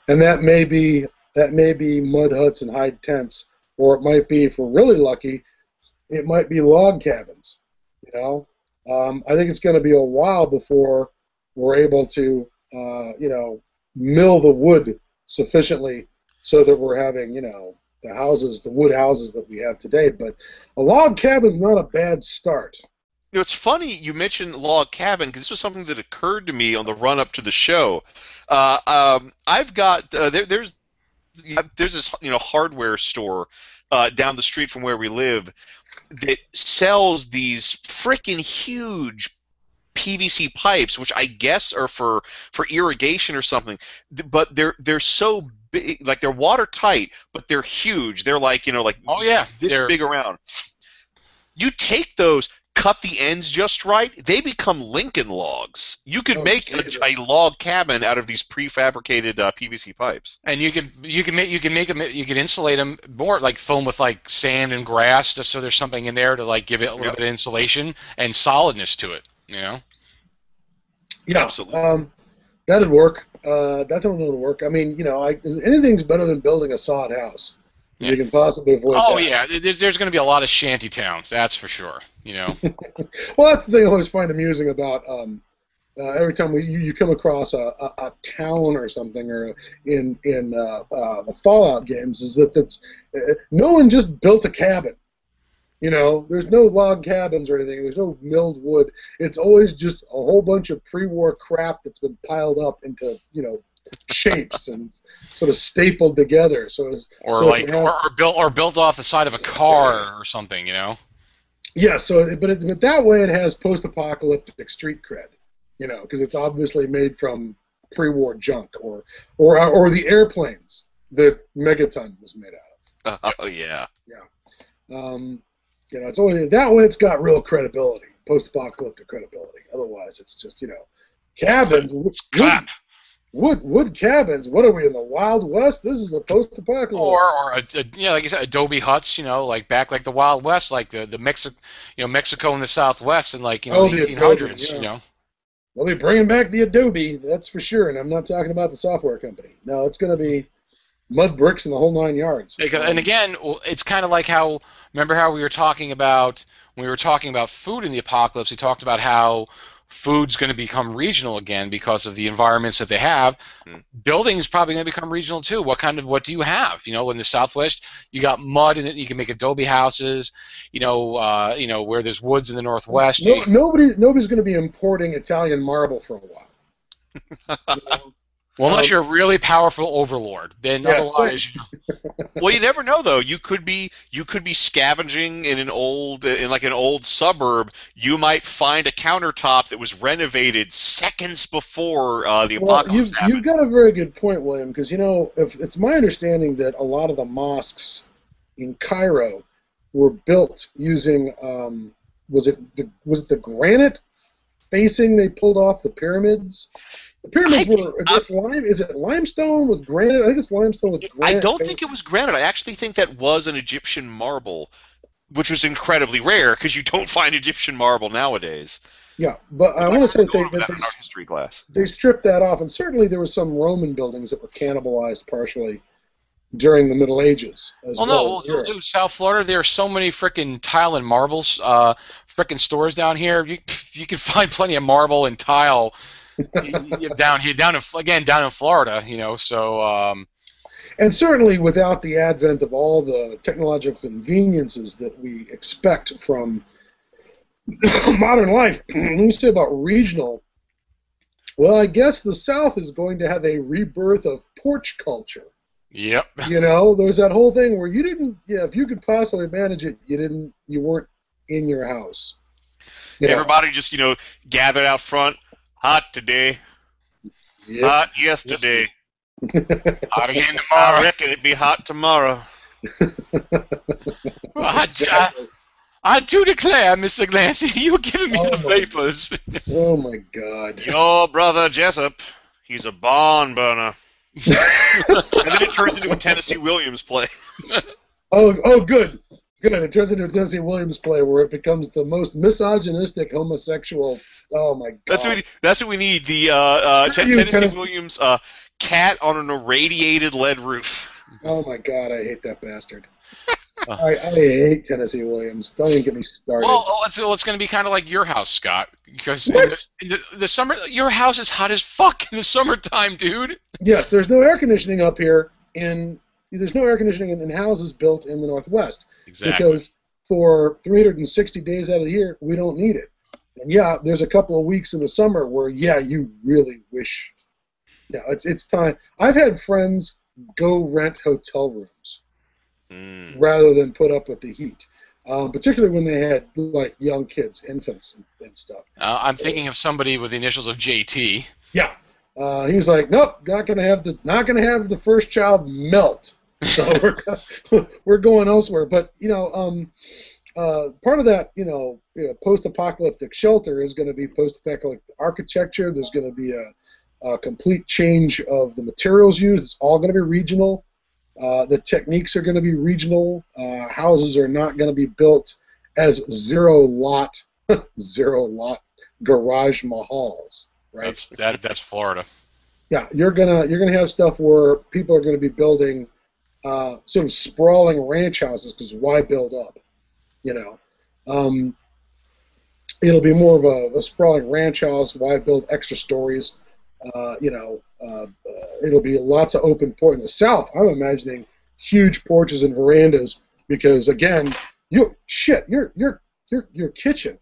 and that may be that may be mud huts and hide tents, or it might be, if we're really lucky, it might be log cabins. You know, um, I think it's going to be a while before we're able to, uh, you know, mill the wood sufficiently so that we're having, you know, the houses, the wood houses that we have today. But a log cabin's not a bad start. Know, it's funny you mentioned log cabin because this was something that occurred to me on the run up to the show. Uh, um, I've got uh, there, there's there's this you know hardware store uh, down the street from where we live that sells these freaking huge PVC pipes, which I guess are for for irrigation or something. But they're they're so big, like they're watertight, but they're huge. They're like you know like Oh yeah, this they're- big around. You take those, cut the ends just right, they become Lincoln logs. You could Oh, make a, a log cabin out of these prefabricated uh, PVC pipes. And you can you can make you can make them you can insulate them more like fill 'em with like sand and grass just so there's something in there to like give it a little Yep. bit of insulation and solidness to it. You know. Yeah, Absolutely. Um, that'd work. Uh, that's not going to work. I mean, you know, I, anything's better than building a sod house. Yeah. You can possibly avoid Oh that. yeah, there's, there's going to be a lot of shanty towns. That's for sure. You know. Well, that's the thing I always find amusing about um, uh, every time we, you, you come across a, a, a town or something, or in in uh, uh, the Fallout games, is that that's uh, no one just built a cabin. You know, there's no log cabins or anything. There's no milled wood. It's always just a whole bunch of pre-war crap that's been piled up into you know shapes and sort of stapled together. So it's or so like have- or, or built or built off the side of a car or something, you know. Yeah, so but it, but that way it has post-apocalyptic street cred, you know, because it's obviously made from pre-war junk or or or the airplanes that Megaton was made out of. Oh yeah. of. Um, you know, it's only that way it's got real credibility, post-apocalyptic credibility. Otherwise, it's just you know, cabins, Clap. Wood wood cabins. What are we in the Wild West? This is the post-apocalypse. Or or a, a, yeah, like you said, Adobe huts, you know, like back like the Wild West, like the the Mexico, you know, Mexico in the Southwest in like you know Oh, the the 1800s, Adobe, you know. They'll be bringing back the Adobe, that's for sure. And I'm not talking about the software company. No, it's going to be mud bricks and the whole nine yards. And again, it's kind of like how remember how we were talking about when we were talking about food in the apocalypse. We talked about how food's going to become regional again because of the environments that they have. Hmm. Buildings probably going to become regional too. What kind of what do you have? You know, in the Southwest, you got mud in it. You can make adobe houses. You know, uh, you know where there's woods in the Northwest. No, you- nobody, nobody's going to be importing Italian marble for a while. You know? Well, unless um, you're a really powerful overlord, then Yes. otherwise, well, you never know though. You could be you could be scavenging in an old in like an old suburb. You might find a countertop that was renovated seconds before uh, the Well, apocalypse you've, happened. you've got a very good point, William, because you know if, it's my understanding that a lot of the mosques in Cairo were built using um, was it the was it the granite facing they pulled off the pyramids? The pyramids I were it's lime. Is it limestone with granite? I think it's limestone with granite. I don't think it was granite. I actually think that was an Egyptian marble, which was incredibly rare because you don't find Egyptian marble nowadays. Yeah, but I want to say that they, that that they history class. they stripped that off, and certainly there were some Roman buildings that were cannibalized partially during the Middle Ages as Well, well. no, well, dude, South Florida, there are so many freaking tile and marbles, uh, freaking stores down here. You you can find plenty of marble and tile y- y- down here, down in again down in Florida, you know. So um, And certainly without the advent of all the technological conveniences that we expect from modern life, let me say about regional, well, I guess the South is going to have a rebirth of porch culture. yep, You know, there's that whole thing where you didn't, yeah, if you could possibly manage it, you didn't, you weren't in your house. You know? Everybody just you know gathered out front. Hot today. Yep. Hot yesterday. hot again tomorrow. I reckon it'd be hot tomorrow. I, I, I do declare, Mr. Glancy, you're giving me Oh, the my- vapors. Oh my God. Your brother Jessup, he's a barn burner. and then it turns into a Tennessee Williams play. Oh, oh, good, good. It turns into a Tennessee Williams play where it becomes the most misogynistic homosexual. Oh my God. That's what we, that's what we need. The uh, uh, Screw Ten- you, Tennessee Tennessee. Williams uh, cat on an irradiated lead roof. Oh my god, I hate that bastard. I, I hate Tennessee Williams. Don't even get me started. Well, oh, it's, it's going to be kind of like your house, Scott, because in the, in the, the summer, your house is hot as fuck in the summertime, dude. yes, there's no air conditioning up here in. There's no air conditioning in, in houses built in the Northwest Exactly. because for 360 days out of the year we don't need it. And yeah, there's a couple of weeks in the summer where yeah, you really wish. Yeah, it's it's time. I've had friends go rent hotel rooms Mm. rather than put up with the heat, um, particularly when they had like young kids, infants, and, and stuff. Uh, I'm thinking of somebody with the initials of JT. Yeah, uh, he's like, nope, not gonna have the not gonna have the first child melt. So we're we're going elsewhere. But you know, um, uh, part of that, you know, you know post-apocalyptic shelter is going to be post-apocalyptic architecture. There's going to be a, a complete change of the materials used. It's all going to be regional. Uh, the techniques are going to be regional. Uh, houses are not going to be built as zero lot, zero lot garage mahals, right? That's that. That's Florida. yeah, you're gonna you're gonna have stuff where people are gonna be building uh, sort of sprawling ranch houses because why build up, you know? Um, it'll be more of a, a sprawling ranch house. Why build extra stories? Uh, you know, uh, uh, it'll be lots of open port in the south. I'm imagining huge porches and verandas because again, you shit, your your your your kitchen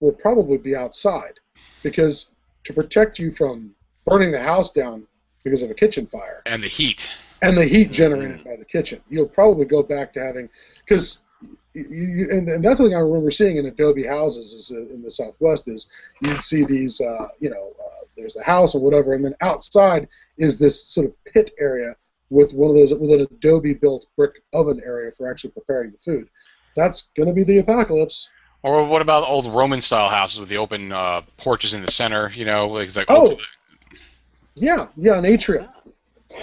will probably be outside because to protect you from burning the house down because of a kitchen fire And the heat. and the heat generated by the kitchen. You'll probably go back to having because you, you and, and that's the thing I remember seeing in adobe houses is uh, in the Southwest is you'd see these uh, you know uh, there's the house or whatever and then outside is this sort of pit area with one of those with an adobe built brick oven area for actually preparing the food. That's gonna be the apocalypse. Or what about old Roman style houses with the open uh, porches in the center? You know, like it's like Oh. open, Yeah, yeah, an atrium.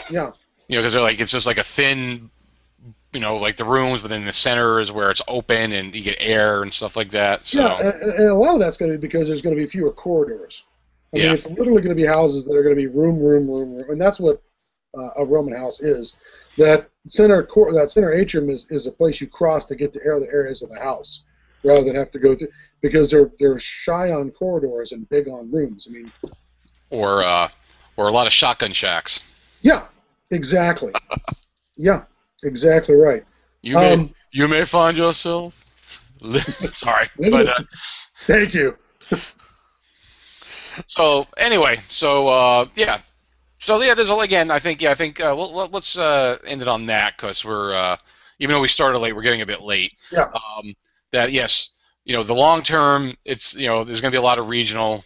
Yeah. you know, because they're like it's just like a thin, you know, like the rooms, but then the center is where it's open and you get air and stuff like that. So Yeah, and, and a lot of that's going to be because there's going to be fewer corridors. I mean, it's literally going to be houses that are going to be room, room, room, room, and that's what uh, a Roman house is. That center cor- that center atrium is, is a place you cross to get to air the areas of the house, rather than have to go through because they're they're shy on corridors and big on rooms. I mean, or uh, or a lot of shotgun shacks. yeah, exactly. yeah, exactly right. You may Um, you may find yourself. Sorry, but uh, Thank you. so anyway, so uh, yeah, so yeah, there's a, again. I think yeah, I think uh, well, let- let's uh, end it on that because we're uh, even though we started late, we're getting a bit late. Yeah. Um, that yes, you know, the long term, it's you know, there's going to be a lot of regional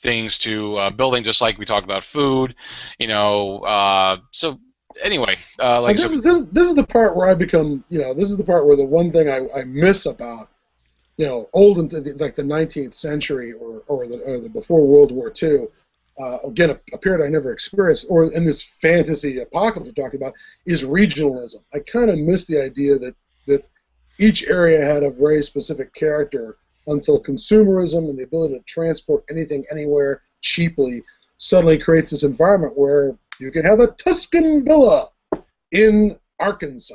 things to uh, building, just like we talked about food. You know, uh, so anyway, uh, like Like so, this, is, this, this is the part where I become, you know, this is the part where the one thing I, I miss about, you know, old and like the 19th century or, or, the, or the before World War II, uh, again, a, a period I never experienced, or in this fantasy apocalypse we're talking about, is regionalism. I kind of miss the idea that, that each area had a very specific character until consumerism and the ability to transport anything anywhere cheaply suddenly creates this environment where you can have a Tuscan villa in Arkansas.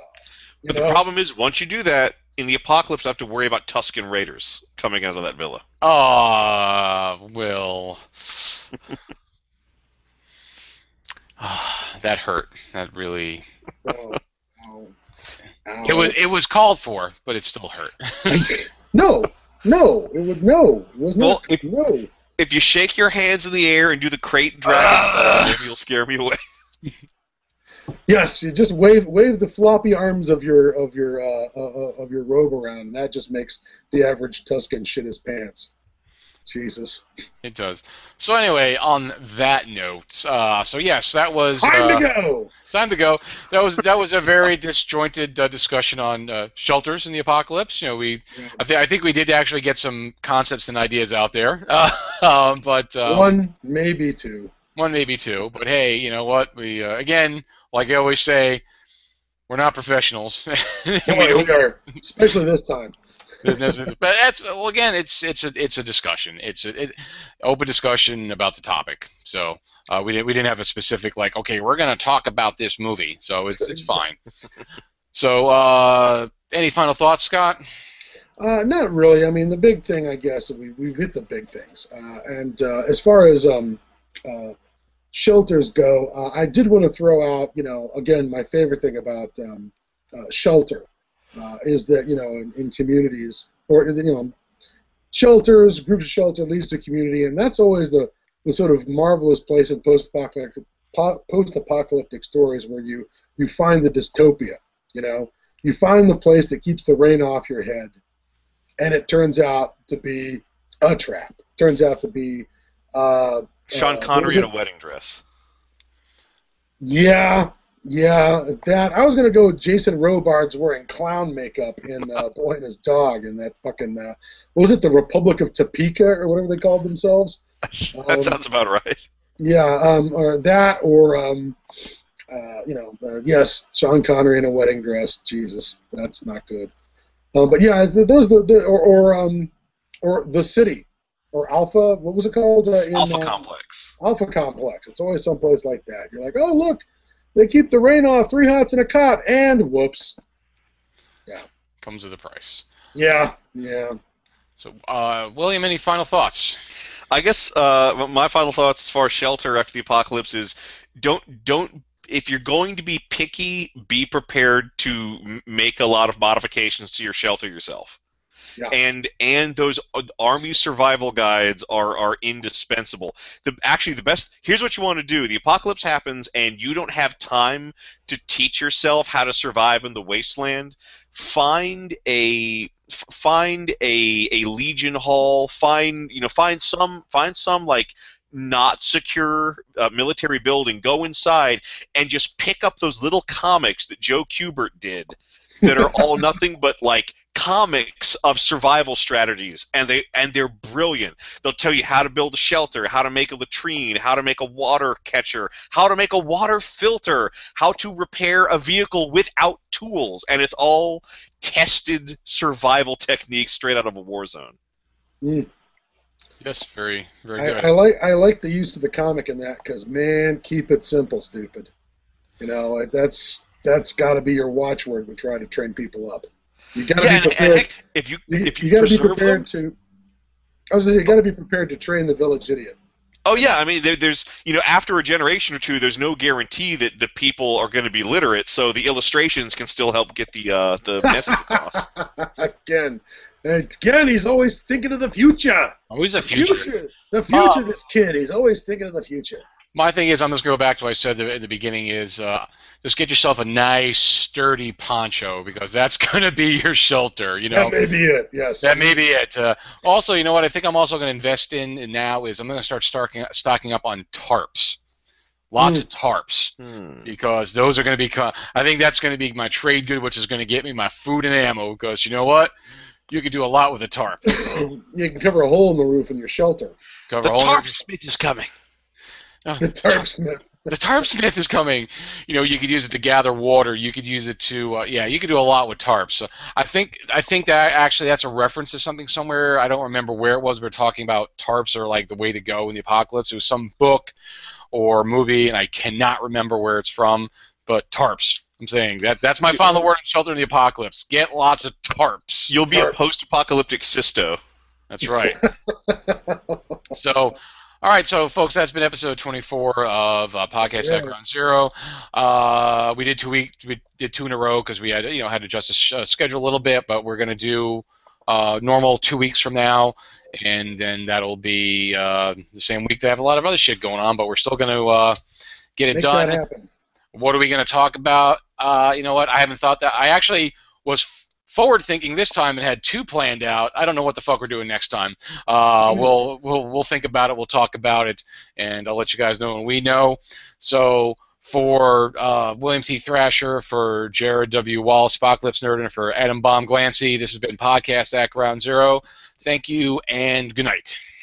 But know? the problem is, once you do that, in the apocalypse, I have to worry about Tuscan raiders coming out of that villa. Ah, Will. Ah, that hurt. That really. Oh, ow, ow. It was it was called for, but it still hurt. no, no, it would no. It was Well, not. if- no. If you shake your hands in the air and do the krayt dragon, maybe you'll scare me away. Yes, you just wave wave the floppy arms of your of your uh, uh, uh, of your robe around, and that just makes the average Tuscan shit his pants. Jesus. It does. So anyway, on that note, uh, so yes, that was Time uh, to go. time to go. That was that was a very disjointed uh, discussion on uh, shelters in the apocalypse. You know, we I, th- I think we did actually get some concepts and ideas out there, uh, um, but um, One, maybe two. one maybe two. But hey, you know what? We uh, again, like I always say, we're not professionals. we we are, especially this time. But that's well again, it's it's a it's a discussion. It's a it, open discussion about the topic. So uh, we didn't we didn't have a specific like okay we're gonna talk about this movie. So it's it's fine. So uh, any final thoughts, Scott? Uh, not really. I mean, the big thing, I guess, we we've hit the big things. Uh, and uh, as far as um, uh, shelters go, I did want to throw out, you know, again, my favorite thing about um, uh, is that, you know, in, in, communities or you know, shelters, groups of shelter leads to community, and that's always the the sort of marvelous place in post-apocalyptic post-apocalyptic stories where you you find the dystopia. You know, you find the place that keeps the rain off your head and it turns out to be a trap. Turns out to be uh, Sean uh, Connery in a wedding dress. Yeah, yeah, that I was gonna go with Jason Robards wearing clown makeup in uh, Boy and His Dog in that fucking uh, what was it, the Republic of Topeka or whatever they called themselves. that um, sounds about right. Yeah, um, or that, or um, uh, you know, uh, yes, Sean Connery in a wedding dress. Jesus, that's not good. Uh, but yeah, those the, the or or, um, or the city or Alpha. What was it called? Uh, in, Alpha uh, Complex. Alpha Complex. It's always someplace like that. You're like, oh look, they keep the rain off. Three hots in a cot, and whoops. Yeah. Comes with a price. Yeah. Yeah. So, uh, William, any final thoughts? I guess uh, my final thoughts as far as shelter after the apocalypse is don't don't if you're going to be picky, be prepared to make a lot of modifications to your shelter yourself. Yeah. And and those uh, army survival guides are are indispensable. The actually the best here's what you want to do. The apocalypse happens and you don't have time to teach yourself how to survive in the wasteland. Find a find a a legion hall. Find you know find some find some like not secure uh, military building, go inside and just pick up those little comics that Joe Kubert did that are all nothing but like comics of survival strategies and they and they're brilliant they'll tell you how to build a shelter how to make a latrine how to make a water catcher how to make a water filter how to repair a vehicle without tools and it's all tested survival techniques straight out of a war zone mm. Yes, very, very good. I, I like I like the use of the comic in that because man, keep it simple, stupid. You know that's that's got to be your watchword when trying to train people up. You got to yeah, be prepared. Heck, if you, you if you, you got to be them, prepared to. I was say, you got to be prepared to train the village idiot. Oh yeah, I mean there, there's you know after a generation or two, there's no guarantee that the people are going to be literate, so the illustrations can still help get the uh, the message across. Again, again, he's always thinking of the future. Always the future. future. The future. Uh, this kid, he's always thinking of the future. My thing is, I'm just going to go back to what I said at the beginning: is uh, just get yourself a nice, sturdy poncho because that's going to be your shelter. You know, that may be it. Yes, that may be it. Uh, also, you know what? I think I'm also going to invest in now is I'm going to start stocking stocking up on tarps. Lots mm. of tarps mm. because those are going to be. I think that's going to be my trade good, which is going to get me my food and ammo. Because you know what, you can do a lot with a tarp. you can cover a hole in the roof in your shelter. Cover the tarp smith is coming. Oh, the tarp smith. The tarp smith is coming. You know, you could use it to gather water. You could use it to, uh, yeah, you could do a lot with tarps. So I think, I think that actually that's a reference to something somewhere. I don't remember where it was. We are talking about tarps are like the way to go in the apocalypse. It was some book or movie, and I cannot remember where it's from. But tarps, I'm saying that that's my final word on Shelter in the Apocalypse. Get lots of tarps. You'll be a post-apocalyptic Christo. That's right. so, all right, so folks, that's been episode 24 of uh, podcast yeah. at Ground Zero. Uh, we did two weeks, we did two in a row because we had you know had to adjust the sh- uh, schedule a little bit, but we're gonna do uh, normal two weeks from now, and then that'll be uh, the same week. They have a lot of other shit going on, but we're still gonna uh, get it Make done. What are we going to talk about? Uh, you know what? I haven't thought that. I actually was forward thinking this time and had two planned out. I don't know what the fuck we're doing next time. Uh, mm-hmm. We'll we'll we'll think about it. We'll talk about it, and I'll let you guys know when we know. So for uh, William T. Thrasher, for Jared W. Wallace, Apocalypse Nerd, and for Adam Bomb Glancy, this has been podcast at Ground Zero. Thank you and good night.